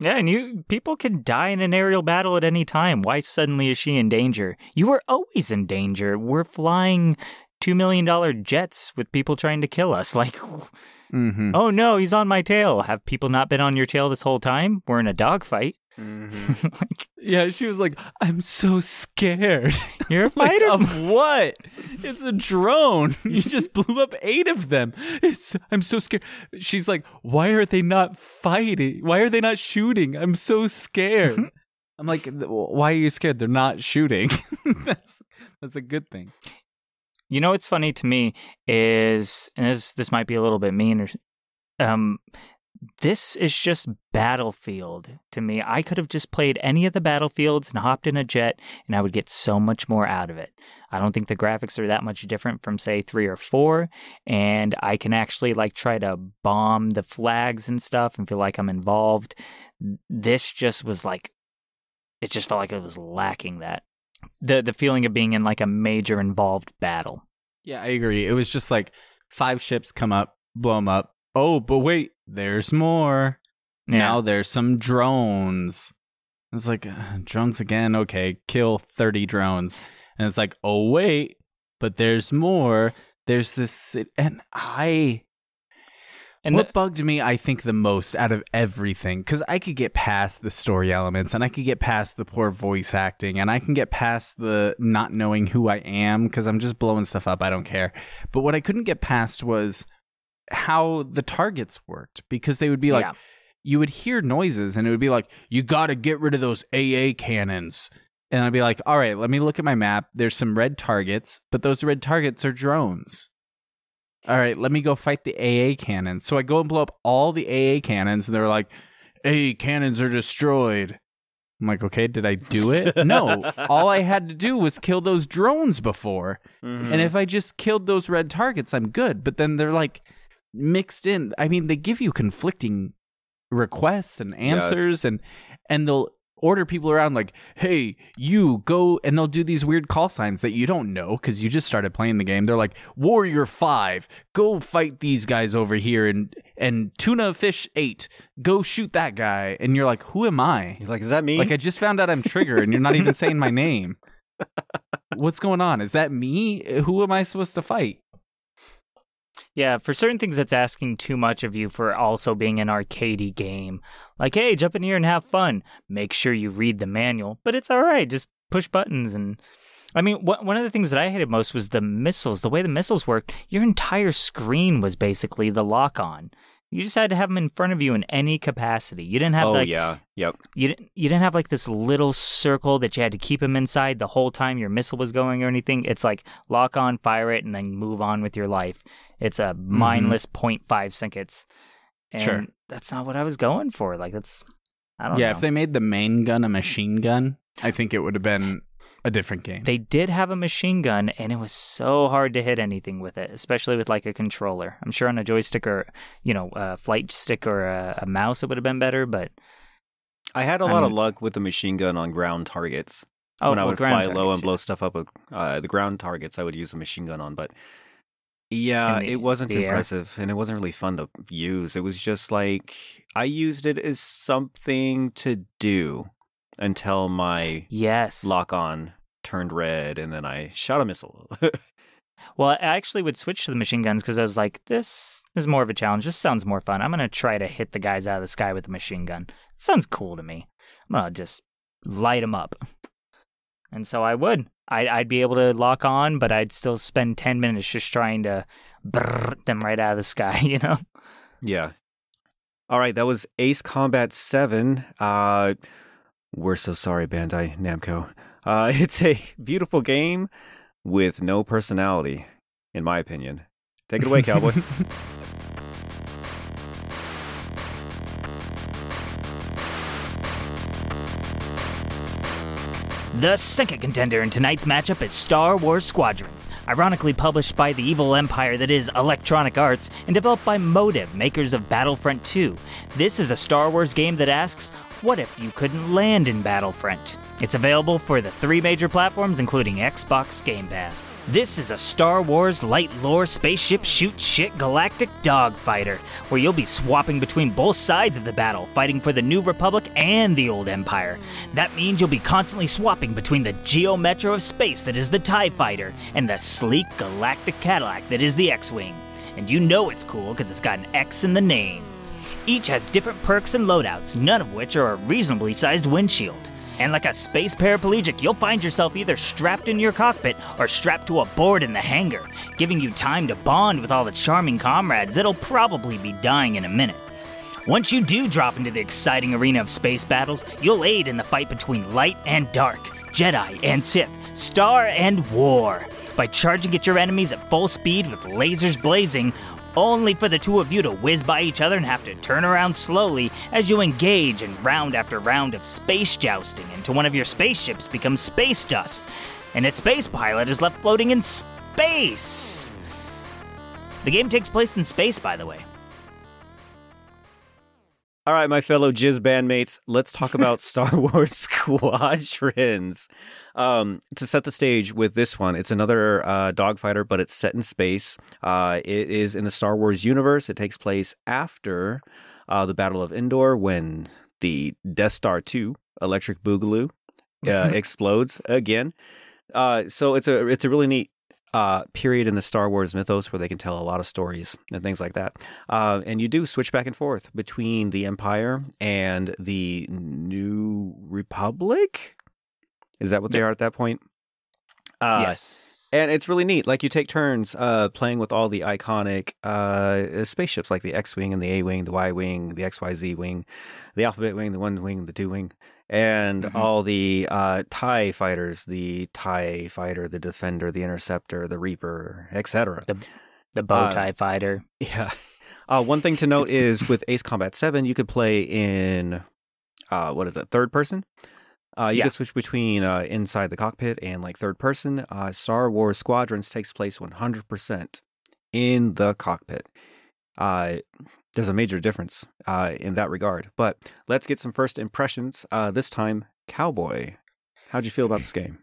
Yeah, and you people can die in an aerial battle at any time. Why suddenly is she in danger? You were always in danger. We're flying two million dollar jets with people trying to kill us. [laughs] Like, Mm-hmm. oh no, he's on my tail. Have people not been on your tail this whole time? We're in a dogfight. Mm-hmm. [laughs] like, Yeah, she was like, I'm so scared. [laughs] you're a Like, fighter. of [laughs] what? It's a drone. You just blew up eight of them. It's, I'm so scared. She's like, why are they not fighting? Why are they not shooting? I'm so scared. I'm like, why are you scared? They're not shooting. that's that's a good thing. You know what's funny to me is, and this this might be a little bit mean, or um, this is just Battlefield to me. I could have just played any of the battlefields and hopped in a jet, and I would get so much more out of it. I don't think the graphics are that much different from say three or four, and I can actually like try to bomb the flags and stuff and feel like I'm involved. This just was like, it just felt like it was lacking that the the feeling of being in like a major involved battle. Yeah, I agree. It was just like five ships come up, blow them up. Oh, but wait, there's more. Now there's some drones. It's like uh, drones again. Okay, kill 30 drones. And it's like, "Oh wait, but there's more. There's this and I and what the- bugged me, I think, the most out of everything, because I could get past the story elements and I could get past the poor voice acting and I can get past the not knowing who I am because I'm just blowing stuff up. I don't care. But what I couldn't get past was how the targets worked because they would be like, Yeah. you would hear noises and it would be like, you got to get rid of those AA cannons. And I'd be like, all right, let me look at my map. There's some red targets, but those red targets are drones. All right, let me go fight the AA cannons. So I go and blow up all the AA cannons, and they're like, AA cannons are destroyed. I'm like, okay, did I do it? [laughs] no. All I had to do was kill those drones before. Mm-hmm. And if I just killed those red targets, I'm good. But then they're like mixed in. I mean, they give you conflicting requests and Yes. answers and and they'll order people around like, "Hey, you go," and they'll do these weird call signs that you don't know because you just started playing the game. They're like, "Warrior Five, go fight these guys over here," and and Tuna Fish Eight, go shoot that guy, and you're like, "Who am I?" You're like, is that me? Like I just found out I'm Trigger, and you're not even saying my name. [laughs] What's going on? Is that me? Who am I supposed to fight? Yeah, for certain things, that's asking too much of you for also being an arcadey game. Like, hey, jump in here and have fun. Make sure you read the manual, but it's all right. Just push buttons and. I mean, wh- one of the things that I hated most was the missiles. The way the missiles worked, your entire screen was basically the lock on. You just had to have them in front of you in any capacity. You didn't have oh like yeah, yep. you didn't you didn't have like this little circle that you had to keep them inside the whole time your missile was going or anything. It's like lock on, fire it, and then move on with your life. It's a mm-hmm. mindless 0.5 seconds. And Sure. that's not what I was going for. Like that's I don't know. yeah, know. if they made the main gun a machine gun, I think it would have been a different game. They did have a machine gun, and it was so hard to hit anything with it, especially with like a controller. I'm sure on a joystick or you know a flight stick or a, a mouse, it would have been better. But I had a lot of mean- luck with the machine gun on ground targets. oh, when I would ground fly low targets, and yeah. blow stuff up uh, the ground targets, I would use a machine gun on. But yeah, the- it wasn't the air. impressive and it wasn't really fun to use. It was just like I used it as something to do until my Yes. lock on turned red and then I shot a missile. [laughs] Well, I actually would switch to the machine guns because I was like, this is more of a challenge. This sounds more fun. I'm going to try to hit the guys out of the sky with the machine gun. It sounds cool to me. I'm going to just light them up. And so I would. I'd, I'd be able to lock on, but I'd still spend 10 minutes just trying to brrr them right out of the sky, [laughs] you know? yeah. All right, that was Ace Combat 7. Uh we're so sorry Bandai Namco. Uh [laughs] it's a beautiful game with no personality in my opinion. Take it away, [laughs] cowboy. The second contender in tonight's matchup is Star Wars Squadrons, ironically published by the evil empire that is Electronic Arts and developed by Motive, makers of Battlefront 2. This is a Star Wars game that asks, what if you couldn't land in Battlefront? It's available for the three major platforms, including Xbox Game Pass. This is a Star Wars light lore spaceship shoot shit galactic dogfighter, where you'll be swapping between both sides of the battle, fighting for the New Republic and the Old Empire. That means you'll be constantly swapping between the Geo Metro of space that is the TIE Fighter and the sleek galactic Cadillac that is the X Wing. And you know it's cool because it's got an X in the name. Each has different perks and loadouts, none of which are a reasonably sized windshield. And like a space paraplegic, you'll find yourself either strapped in your cockpit or strapped to a board in the hangar, giving you time to bond with all the charming comrades that'll probably be dying in a minute. Once you do drop into the exciting arena of space battles, you'll aid in the fight between light and dark, Jedi and Sith, Star and War, by charging at your enemies at full speed with lasers blazing, only for the two of you to whiz by each other and have to turn around slowly as you engage in round after round of space jousting until one of your spaceships becomes space dust, and its space pilot is left floating in space. The game takes place in space, by the way. All right, my fellow Jizz bandmates, let's talk about [laughs] Star Wars [laughs] Squadrons. Um, to set the stage with this one, it's another uh, dogfighter, but it's set in space. Uh, it is in the Star Wars universe. It takes place after uh, the Battle of Endor when the Death Star 2, Electric Boogaloo, uh, [laughs] explodes again. Uh, so it's a it's a really neat uh, period in the Star Wars mythos where they can tell a lot of stories and things like that. Uh, and you do switch back and forth between the Empire and the New Republic. Is that what they are at that point? Uh, yes. And it's really neat. Like you take turns uh, playing with all the iconic uh, spaceships, like the X-wing and the A-wing, the Y-wing, the XYZ wing, the Alphabet wing, the one wing, the two wing, and Mhm. all the uh, Tie fighters, the Tie fighter, the Defender, the Interceptor, the Reaper, etc. The bow uh, tie fighter. Yeah. [laughs] Uh, one thing to note is with Ace Combat 7, you could play in, uh, what is it, third person? Uh, you Yeah. could switch between uh, inside the cockpit and like third person. Uh, Star Wars Squadrons takes place 100% in the cockpit. There's a major difference uh, in that regard. But let's get some first impressions. Uh, this time, Cowboy. How'd you feel about this game?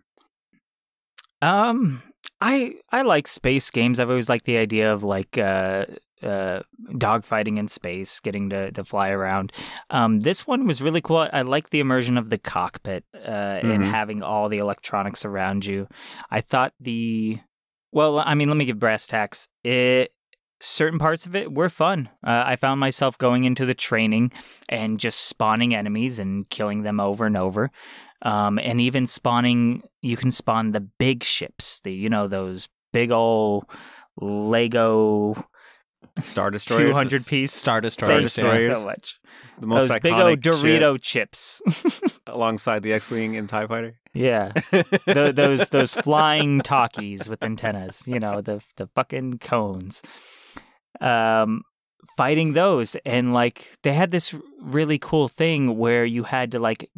Um, I I like space games. I've always liked the idea of like uh uh dogfighting in space, getting to to fly around. Um, this one was really cool. I like the immersion of the cockpit uh, and Mhm. having all the electronics around you. I thought the well, I mean, let me give brass tacks. It certain parts of it were fun. Uh, I found myself going into the training and just spawning enemies and killing them over and over. Um, and even spawning, you can spawn the big ships, the you know those big old Lego Star Destroyer. two hundred piece Star Thank Destroyers. you so much. The most those big iconic old Dorito chips. [laughs] alongside the X-wing and Tie Fighter. yeah, [laughs] Tho- those those flying talkies with antennas. You know the the fucking cones. Um, fighting those. And like they had this really cool thing where you had to like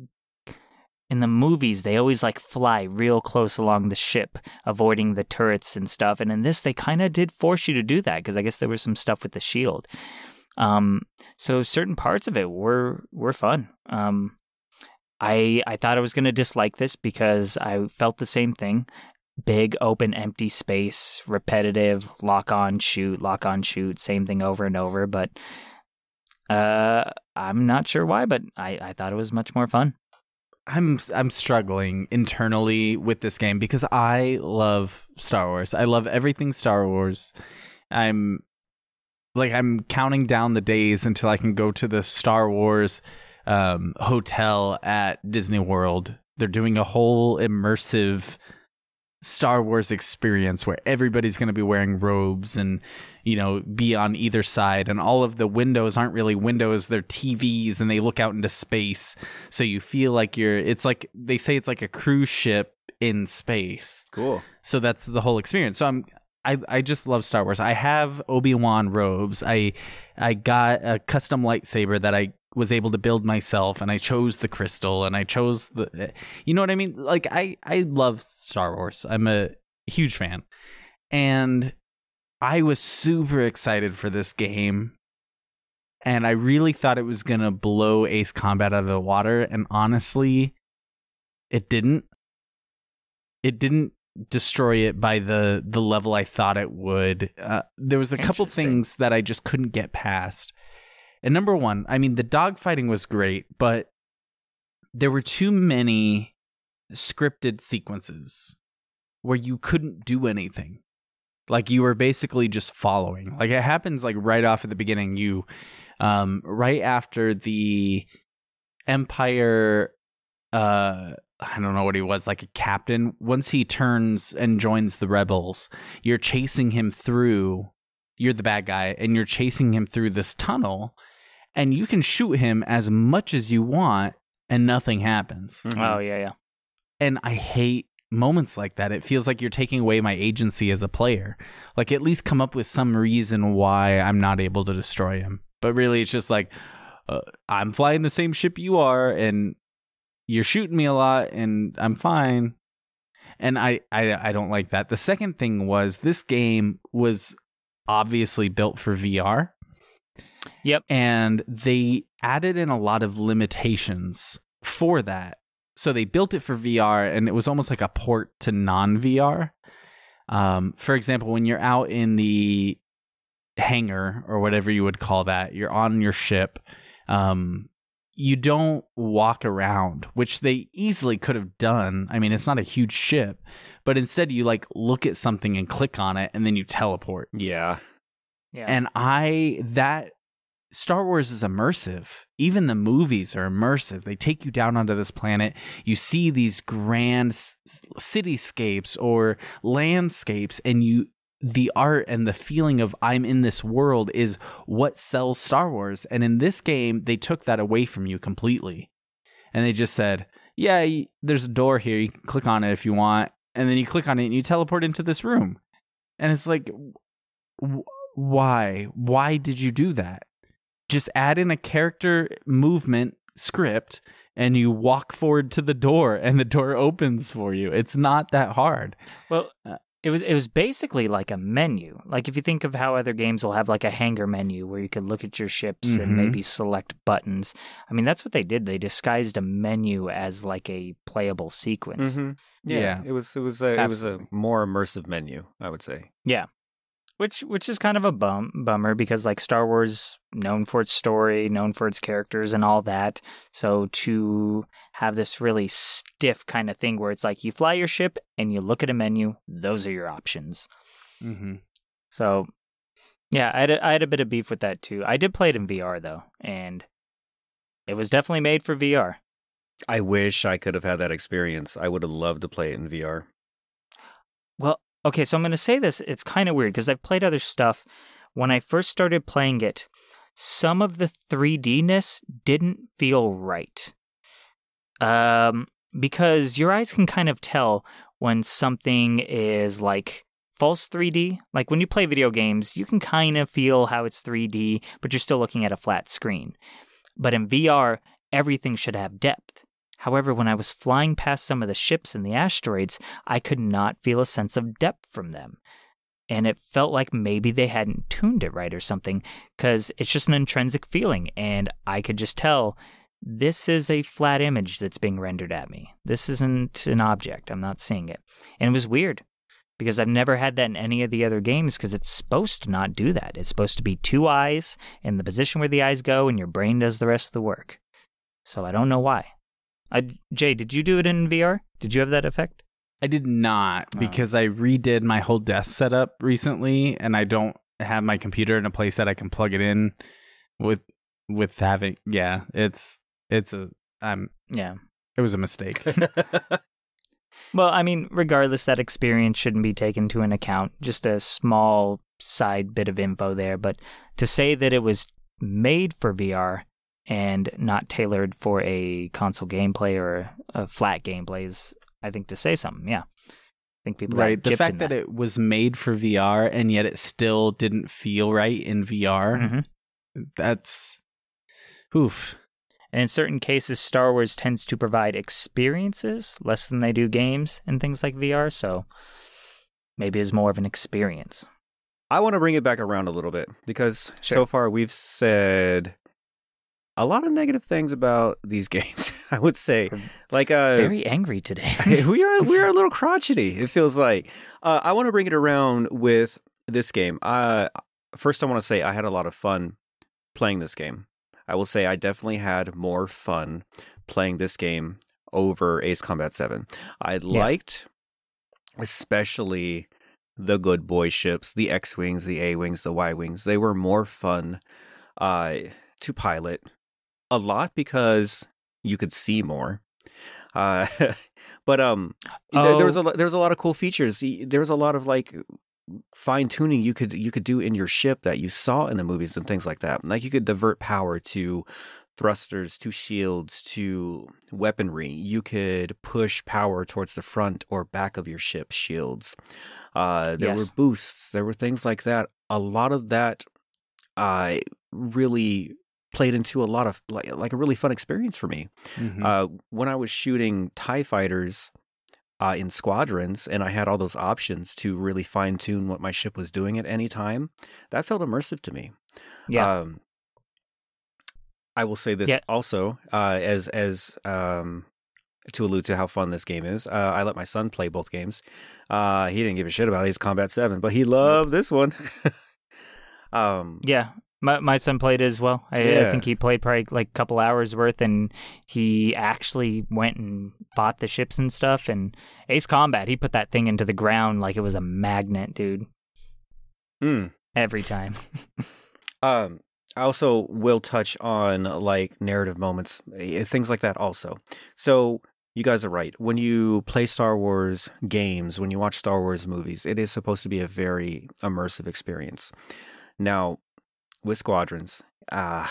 in the movies they always like fly real close along the ship avoiding the turrets and stuff. And in this they kind of did force you to do that because i guess there was some stuff with the shield. Um so certain parts of it were were fun. Um i i thought i was going to dislike this because i felt the same thing big open empty space repetitive lock on shoot lock on shoot same thing over and over but uh i'm not sure why but i i thought it was much more fun I'm I'm struggling internally with this game because I love Star Wars. I love everything Star Wars. I'm like I'm counting down the days until I can go to the Star Wars um, hotel at Disney World. They're doing a whole immersive Star Wars experience where everybody's going to be wearing robes and you know be on either side and all of the windows aren't really windows they're TVs and they look out into space. So you feel like you're it's like they say it's like a cruise ship in space. Cool. so that's the whole experience. So i'm i i just love star wars. I have obi-wan robes. I i got a custom lightsaber that i was able to build myself and i chose the crystal and i chose the you know what i mean like i i love star wars i'm a huge fan and i was super excited for this game and I really thought it was gonna blow Ace Combat out of the water, and honestly, it didn't. It didn't destroy it by the the level I thought it would. Uh, there was a couple things that I just couldn't get past. And number one, I mean, the dogfighting was great, but there were too many scripted sequences where you couldn't do anything. Like you were basically just following. Like it happens like right off at the beginning. You um right after the Empire uh I don't know what he was, like a captain. Once he turns and joins the rebels, you're chasing him through you're the bad guy and you're chasing him through this tunnel and you can shoot him as much as you want and nothing happens. oh yeah yeah And I hate moments like that. It feels like you're taking away my agency as a player. Like at least come up with some reason why I'm not able to destroy him. But really it's just like uh, I'm flying the same ship you are and you're shooting me a lot and I'm fine. And I, I I don't like that. The second thing was this game was obviously built for VR. Yep. And they added in a lot of limitations for that. So they built it for VR and it was almost like a port to non VR. Um, for example, when you're out in the hangar or whatever you would call that, you're on your ship. Um, you don't walk around, which they easily could have done. I mean, it's not a huge ship, but instead you like look at something and click on it and then you teleport. Yeah. yeah And I that Star Wars is immersive. Even the movies are immersive. They take you down onto this planet. You see these grand s- cityscapes or landscapes and you the art and the feeling of I'm in this world is what sells Star Wars. And in this game, they took that away from you completely. And they just said, "Yeah, there's a door here. You can click on it if you want." And then you click on it and you teleport into this room. And it's like w- why why did you do that just add in a character movement script and you walk forward to the door and the door opens for you it's not that hard Well, Uh, it was it was basically like a menu. Like if you think of how other games will have like a hangar menu where you could look at your ships Mhm. and maybe select buttons. I mean, that's what they did. They disguised a menu as like a playable sequence. Mhm. Yeah, Yeah. it was it was a, it was a more immersive menu, I would say. Yeah. Which which is kind of a bum bummer because like Star Wars known for its story, known for its characters and all that. So to have this really stiff kind of thing where it's like you fly your ship and you look at a menu, those are your options. Mm-hmm. So yeah, I had a, I had a bit of beef with that too. I did play it in VR though, and it was definitely made for VR. I wish I could have had that experience. I would have loved to play it in VR. Well, okay, so I'm going to say this. It's kind of weird because I've played other stuff. When I first started playing it, some of the 3D-ness didn't feel right. Um, because your eyes can kind of tell when something is like false 3D. Like when you play video games, you can kind of feel how it's 3D, but you're still looking at a flat screen. But in VR, everything should have depth. However, when I was flying past some of the ships and the asteroids, I could not feel a sense of depth from them. And it felt like maybe they hadn't tuned it right or something, because it's just an intrinsic feeling. And I could just tell this is a flat image that's being rendered at me. This isn't an object. I'm not seeing it. And it was weird because I've never had that in any of the other games because it's supposed to not do that. It's supposed to be two eyes in the position where the eyes go and your brain does the rest of the work. So I don't know why. I, Jay, did you do it in VR? Did you have that effect? I did not Oh. because I redid my whole desk setup recently, and I don't have my computer in a place that I can plug it in with with having. Yeah, it's it's a I'm Yeah. it was a mistake. [laughs] Well, I mean, regardless, that experience shouldn't be taken to an account. Just a small side bit of info there. But to say that it was made for VR and not tailored for a console gameplay or a flat gameplay is, I think, to say something. Yeah. I think people right, the fact in that. it was made for VR and yet it still didn't feel right in VR. Mhm. That's oof. And in certain cases, Star Wars tends to provide experiences less than they do games and things like VR. So maybe it's more of an experience. I want to bring it back around a little bit because Sure. so far we've said a lot of negative things about these [laughs] games. I would say, like, uh, Very angry today. [laughs] we are we are a little [laughs] crotchety. It feels like. Uh, I want to bring it around with this game. Uh, first, I want to say I had a lot of fun playing this game. I will say I definitely had more fun playing this game over Ace Combat Seven. I liked, especially the good boy ships, the X wings, the A wings, the Y wings. They were more fun uh, to pilot a lot because you could see more. Uh, [laughs] but um, there, there was a Oh. lo- there was a lot of cool features. There was a lot of like fine tuning you could you could do in your ship that you saw in the movies and things like that. Like you could divert power to thrusters, to shields, to weaponry. You could push power towards the front or back of your ship's shields. Uh, there Yes. were boosts. There were things like that. A lot of that uh, really played into a lot of like like a really fun experience for me. Mhm. Uh, when I was shooting Tie fighters uh, in squadrons, and I had all those options to really fine tune what my ship was doing at any time, that felt immersive to me. yeah. Um, I will say this Yeah. also, uh, as as um, to allude to how fun this game is. Uh, I let my son play both games. Uh, he didn't give a shit about Ace Combat Seven, but he loved this one. [laughs] um, Yeah. My my son played as well. I, I think he played probably like a couple hours worth, and he actually went and bought the ships and stuff. And Ace Combat, he put that thing into the ground like it was a magnet, dude. mm. Every time. [laughs] Um, I also will touch on like narrative moments, eh, things like that also. So you guys are right. When you play Star Wars games, when you watch Star Wars movies, it is supposed to be a very immersive experience. Now, with Squadrons, uh,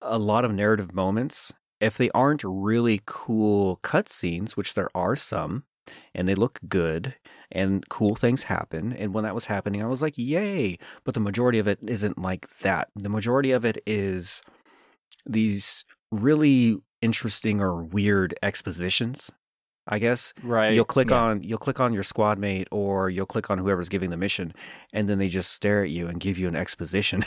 a lot of narrative moments, if they aren't really cool cutscenes, which there are some, and they look good, and cool things happen. And when that was happening, I was like, yay. But the majority of it isn't like that. The majority of it is these really interesting or weird expositions I guess. Right. You'll click Yeah. on you'll click on your squad mate or you'll click on whoever's giving the mission and then they just stare at you and give you an exposition.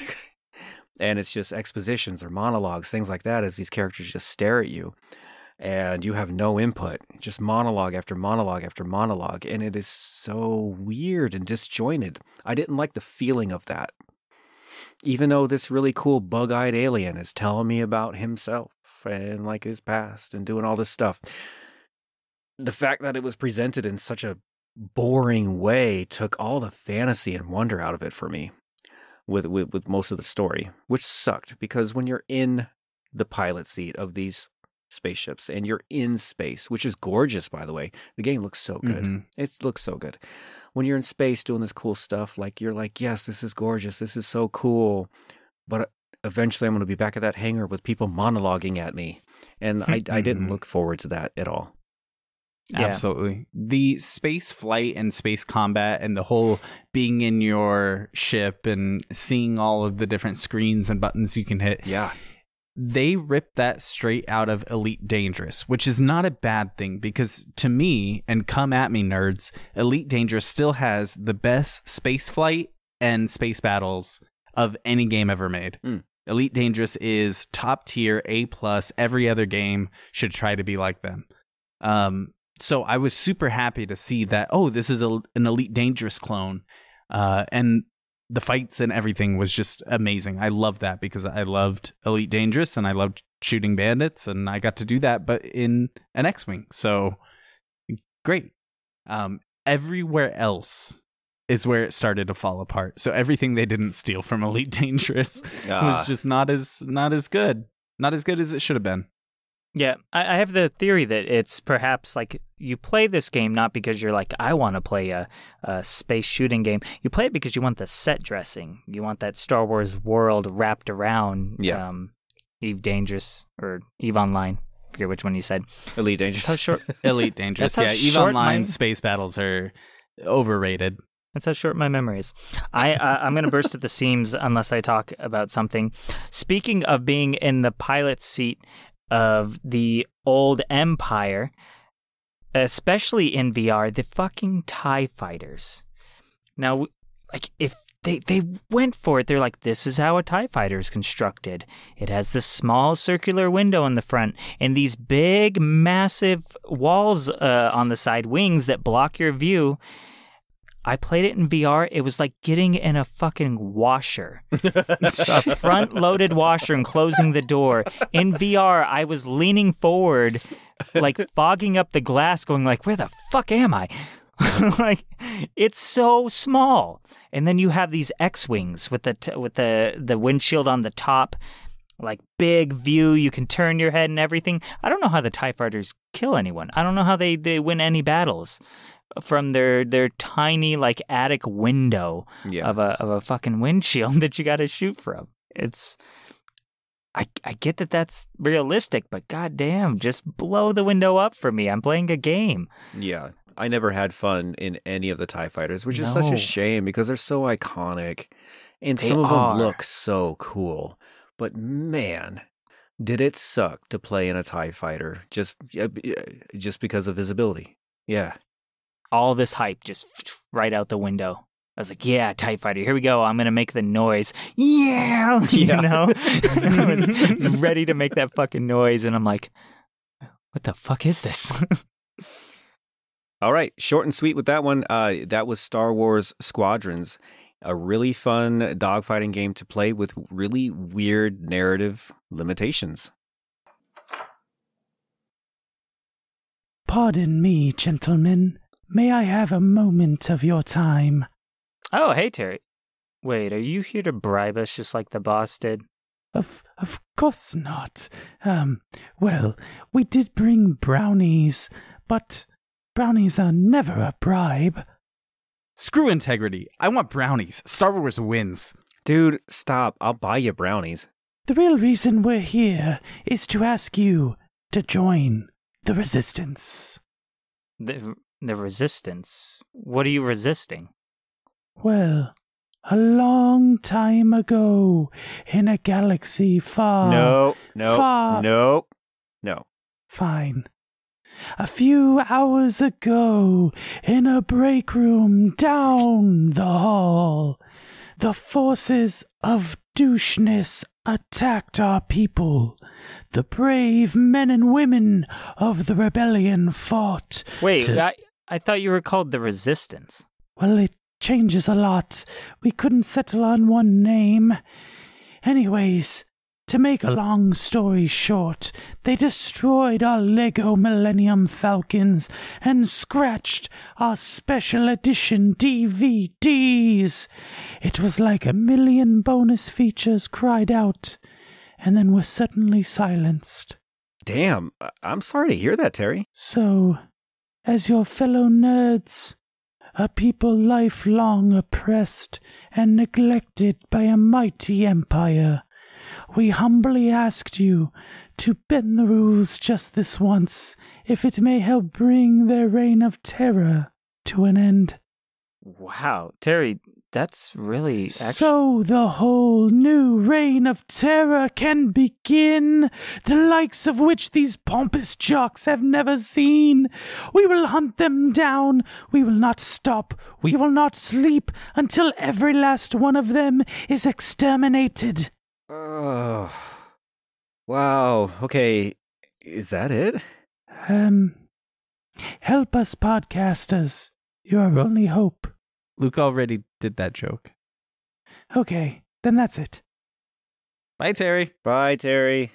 [laughs] and it's just expositions or monologues, things like that as these characters just stare at you and you have no input, just monologue after monologue after monologue and it is so weird and disjointed. I didn't like the feeling of that. Even though this really cool bug-eyed alien is telling me about himself and like his past and doing all this stuff the fact that it was presented in such a boring way took all the fantasy and wonder out of it for me with, with with most of the story which sucked because when you're in the pilot seat of these spaceships and you're in space which is gorgeous by the way the game looks so good. Mhm. it looks so good. When you're in space doing this cool stuff like you're like yes this is gorgeous. This is so cool. But eventually i'm going to be back at that hangar with people monologuing at me. And i, I didn't [laughs] look forward to that at all Yeah. Absolutely. The space flight and space combat and the whole being in your ship and seeing all of the different screens and buttons you can hit. yeah They ripped that straight out of Elite Dangerous, which is not a bad thing because to me, and come at me nerds, Elite Dangerous still has the best space flight and space battles of any game ever made. Mm. Elite Dangerous is top tier, A plus. Every other game should try to be like them. Um, so I was super happy to see that. Oh, this is a, an Elite Dangerous clone, uh, and the fights and everything was just amazing. I love that because I loved Elite Dangerous and I loved shooting bandits, and I got to do that, but in an X-wing. So great. Um, everywhere else is where it started to fall apart. So everything they didn't steal from Elite [laughs] Dangerous Ah. was just not as not as good, not as good as it should have been. Yeah, I, I have the theory that it's perhaps like you play this game not because you're like, I want to play a, a space shooting game. You play it because you want the set dressing. You want that Star Wars world wrapped around Yeah. um, Eve Dangerous or Eve Online. I forget which one you said. Elite Dangerous. That's how short. [laughs] Elite Dangerous, yeah. Eve Online my- space battles are overrated. That's how short my memory is. I uh, I'm going to burst at the seams unless I talk about something. Speaking of being in the pilot seat of the old Empire, especially in VR, the fucking Tie Fighters. Now, like if they they went for it, they're like, this is how a Tie Fighter is constructed. It has this small circular window in the front and these big, massive walls uh, on the side wings that block your view. I played it in VR. It was like getting in a fucking washer, [laughs] a front loaded washer and closing the door. In VR, I was leaning forward, like [laughs] fogging up the glass, going like, where the fuck am I? [laughs] like, it's so small. And then you have these X-wings with the, t- with the, the windshield on the top, like big view. You can turn your head and everything. I don't know how the TIE fighters kill anyone. I don't know how they, they win any battles from their their tiny like attic window Yeah. of a of a fucking windshield [laughs] that you got to shoot from. It's I I get that that's realistic, but goddamn, just blow the window up for me. I'm playing a game. Yeah. I never had fun in any of the TIE fighters, which is such a shame because they're so iconic. And They some of are. them look so cool. But man, did it suck to play in a TIE fighter just uh, just because of visibility. Yeah. All this hype just [sniffs] right out the window. I was like, yeah, TIE Fighter, here we go. I'm going to make the noise. Yeah. [laughs] You Yeah. know? [laughs] I was, was ready to make that fucking noise. And I'm like, what the fuck is this? [laughs] All right, short and sweet with that one. Uh, that was Star Wars Squadrons, a really fun dogfighting game to play with really weird narrative limitations. Pardon me, gentlemen. May I have a moment of your time? oh, hey, Terry. Wait, are you here to bribe us just like the boss did? Of of course not. Um, well, we did bring brownies, but brownies are never a bribe. Screw integrity. I want brownies. Star Wars wins. Dude, stop. I'll buy you brownies. The real reason we're here is to ask you to join the resistance. The, the resistance. What are you resisting? Well, a long time ago, in a galaxy far. no, no, far- no, no. Fine. A few hours ago, in a break room down the hall, the forces of doucheness attacked our people. The brave men and women of the rebellion fought. Wait, to- I, I thought you were called the Resistance. Well, it changes a lot. We couldn't settle on one name. Anyways, to make a long story short, they destroyed our Lego Millennium Falcons and scratched our special edition DVDs. It was like a million bonus features cried out and then were suddenly silenced. Damn, I- I'm sorry to hear that, Terry. So, as your fellow nerds, a people lifelong oppressed and neglected by a mighty empire, we humbly asked you to bend the rules just this once, if it may help bring their reign of terror to an end. Wow, Terry, that's really actually. So the whole new reign of terror can begin, the likes of which these pompous jocks have never seen. We will hunt them down. We will not stop. We will not sleep until every last one of them is exterminated. Oh, wow. Okay, is that it? Um, help us, podcasters. You're our only hope. Luke already did that joke. Okay, then that's it. Bye, Terry. Bye, Terry.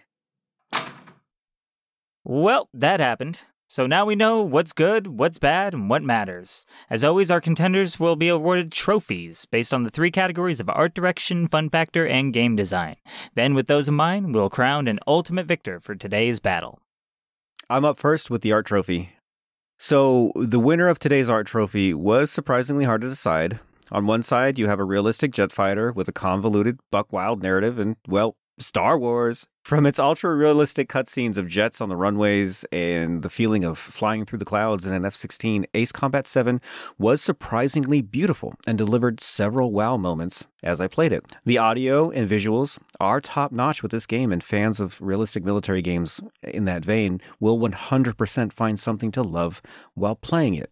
Well, that happened. So now we know what's good, what's bad, and what matters. As always, our contenders will be awarded trophies based on the three categories of art direction, fun factor, and game design. Then, with those in mind, we'll crown an ultimate victor for today's battle. I'm up first with the art trophy. So, the winner of today's art trophy was surprisingly hard to decide. On one side, you have a realistic jet fighter with a convoluted, buck wild narrative and, well, Star Wars. From its ultra realistic cutscenes of jets on the runways and the feeling of flying through the clouds in an F 16, Ace Combat 7 was surprisingly beautiful and delivered several wow moments as I played it. The audio and visuals are top notch with this game, and fans of realistic military games in that vein will 100% find something to love while playing it.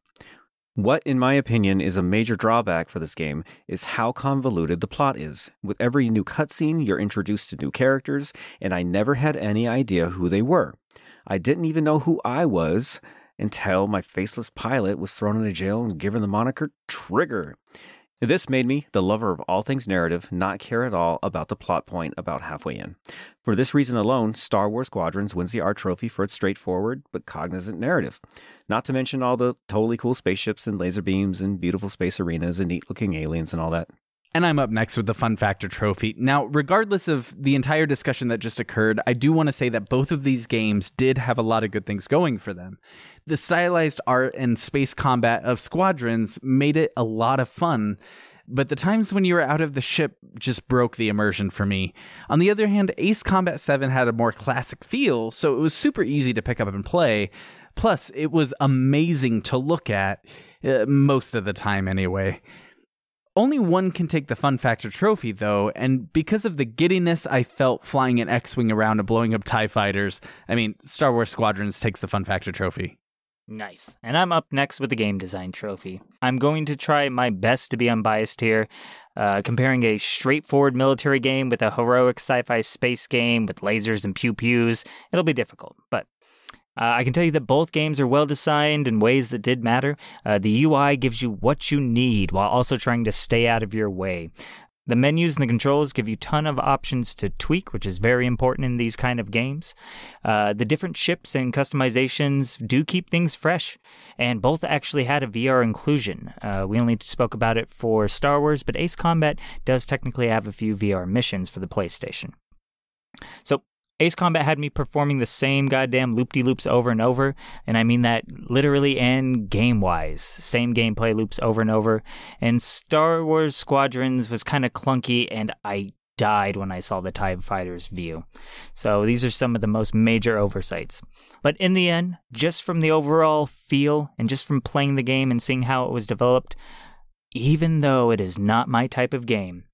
What, in my opinion, is a major drawback for this game is how convoluted the plot is. With every new cutscene, you're introduced to new characters, and I never had any idea who they were. I didn't even know who I was until my faceless pilot was thrown into jail and given the moniker Trigger. This made me, the lover of all things narrative, not care at all about the plot point about halfway in. For this reason alone, Star Wars Squadrons wins the art trophy for its straightforward but cognizant narrative. Not to mention all the totally cool spaceships and laser beams and beautiful space arenas and neat looking aliens and all that. And I'm up next with the Fun Factor Trophy. Now, regardless of the entire discussion that just occurred, I do want to say that both of these games did have a lot of good things going for them. The stylized art and space combat of Squadrons made it a lot of fun, but the times when you were out of the ship just broke the immersion for me. On the other hand, Ace Combat 7 had a more classic feel, so it was super easy to pick up and play. Plus, it was amazing to look at, uh, most of the time anyway. Only one can take the Fun Factor trophy, though, and because of the giddiness I felt flying an X Wing around and blowing up TIE fighters, I mean, Star Wars Squadrons takes the Fun Factor trophy. Nice. And I'm up next with the game design trophy. I'm going to try my best to be unbiased here, uh, comparing a straightforward military game with a heroic sci fi space game with lasers and pew pews. It'll be difficult, but. Uh, I can tell you that both games are well designed in ways that did matter. Uh, the UI gives you what you need while also trying to stay out of your way. The menus and the controls give you ton of options to tweak, which is very important in these kind of games. Uh, the different ships and customizations do keep things fresh, and both actually had a VR inclusion. Uh, we only spoke about it for Star Wars, but Ace Combat does technically have a few VR missions for the PlayStation. So Ace Combat had me performing the same goddamn loop de loops over and over, and I mean that literally and game wise. Same gameplay loops over and over. And Star Wars Squadrons was kind of clunky, and I died when I saw the TIE Fighters view. So these are some of the most major oversights. But in the end, just from the overall feel and just from playing the game and seeing how it was developed, even though it is not my type of game,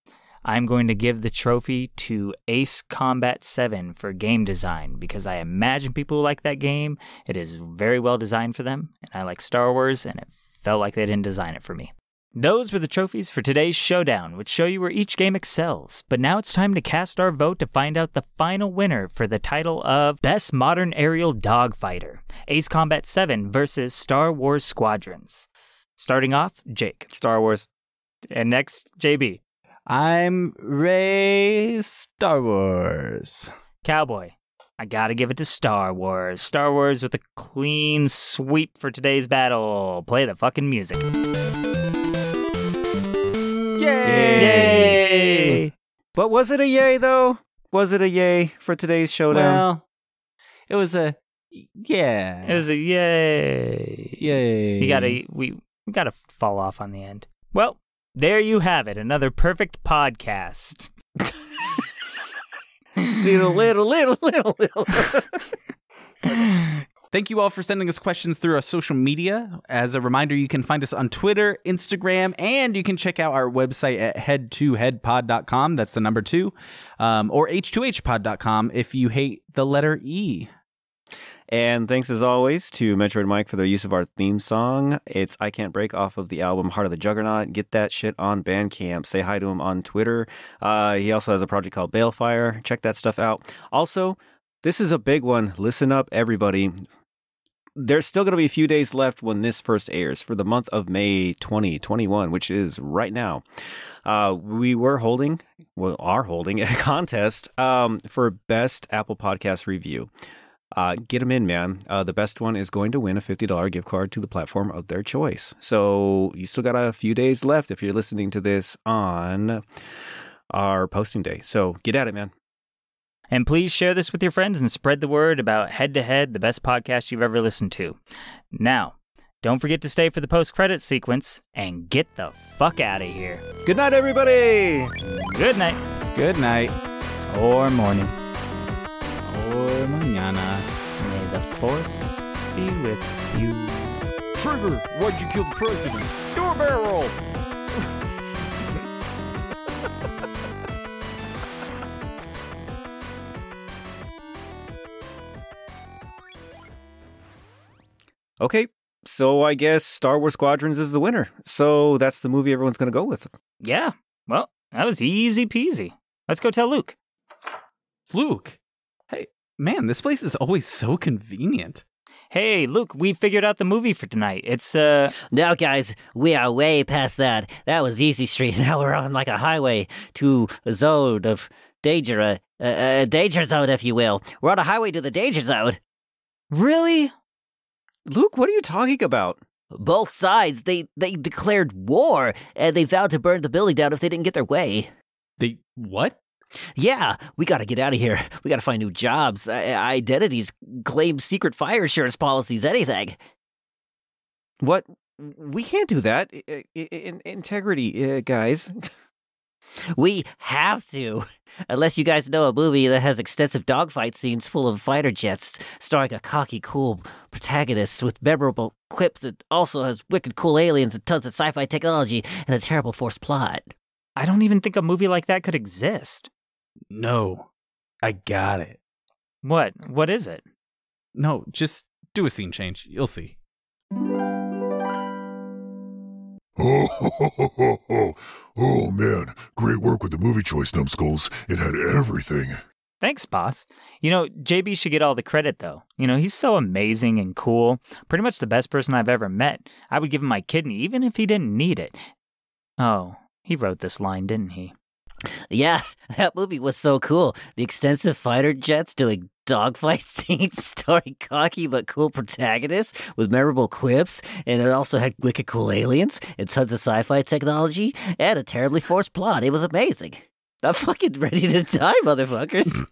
I'm going to give the trophy to Ace Combat 7 for game design because I imagine people like that game. It is very well designed for them, and I like Star Wars, and it felt like they didn't design it for me. Those were the trophies for today's showdown, which show you where each game excels. But now it's time to cast our vote to find out the final winner for the title of Best Modern Aerial Dogfighter Ace Combat 7 versus Star Wars Squadrons. Starting off, Jake. Star Wars. And next, JB. I'm Ray Star Wars. Cowboy. I gotta give it to Star Wars. Star Wars with a clean sweep for today's battle. Play the fucking music. Yay! yay! But was it a yay though? Was it a yay for today's showdown? Well, it was a yeah. It was a yay. yay. You gotta we we gotta fall off on the end. Well, there you have it. Another perfect podcast. little, little, little, little, little. [laughs] Thank you all for sending us questions through our social media. As a reminder, you can find us on Twitter, Instagram, and you can check out our website at head2headpod.com. That's the number two. Um, or h2hpod.com if you hate the letter E. And thanks as always to Metroid Mike for their use of our theme song. It's I Can't Break off of the album Heart of the Juggernaut. Get that shit on Bandcamp. Say hi to him on Twitter. Uh, he also has a project called Balefire. Check that stuff out. Also, this is a big one. Listen up, everybody. There's still going to be a few days left when this first airs for the month of May 2021, which is right now. Uh, we were holding, well, are holding [laughs] a contest um, for best Apple Podcast review. Uh, get them in, man. Uh, the best one is going to win a $50 gift card to the platform of their choice. So you still got a few days left if you're listening to this on our posting day. So get at it, man. And please share this with your friends and spread the word about Head to Head, the best podcast you've ever listened to. Now, don't forget to stay for the post credit sequence and get the fuck out of here. Good night, everybody. Good night. Good night. Or morning. Or mañana. May the force be with you. Trigger, why'd you kill the president? Do a barrel roll. [laughs] Okay, so I guess Star Wars Squadrons is the winner. So that's the movie everyone's going to go with. Yeah. Well, that was easy peasy. Let's go tell Luke. Luke. Hey, man, this place is always so convenient. Hey, Luke, we figured out the movie for tonight. It's, uh. Now, guys, we are way past that. That was Easy Street. [laughs] Now we're on like a highway to a zone of danger, a, a, a danger zone, if you will. We're on a highway to the danger zone. Really? Luke, what are you talking about? Both sides, they, they declared war, and they vowed to burn the building down if they didn't get their way. They what? Yeah, we gotta get out of here. We gotta find new jobs, I- identities, claim secret fire insurance policies, anything. What? We can't do that. I- I- in- integrity, uh, guys. We have to. Unless you guys know a movie that has extensive dogfight scenes full of fighter jets, starring a cocky, cool protagonist with memorable quips that also has wicked cool aliens and tons of sci fi technology and a terrible forced plot. I don't even think a movie like that could exist. No. I got it. What? What is it? No, just do a scene change. You'll see. Oh, ho, ho, ho, ho, ho. oh man, great work with the movie choice, numbskulls. It had everything. Thanks, boss. You know, JB should get all the credit, though. You know, he's so amazing and cool. Pretty much the best person I've ever met. I would give him my kidney, even if he didn't need it. Oh, he wrote this line, didn't he? Yeah, [laughs] that movie was so cool. The extensive fighter jets doing dogfight [laughs] scenes starring cocky but cool protagonists with memorable quips, and it also had wicked cool aliens and tons of sci fi technology and a terribly forced plot. It was amazing. I'm fucking ready to die, motherfuckers.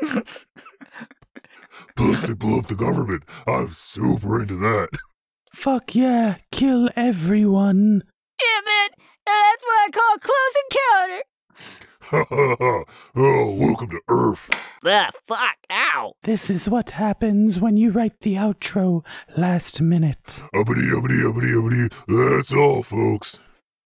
[laughs] Plus, they blew up the government. I'm super into that. Fuck yeah, kill everyone. Yeah, man, that's what I call close encounter. Ha ha ha. Oh, welcome to Earth. ah, fuck, ow. This is what happens when you write the outro last minute. Uppity, uppity, uppity, uppity. That's all, folks.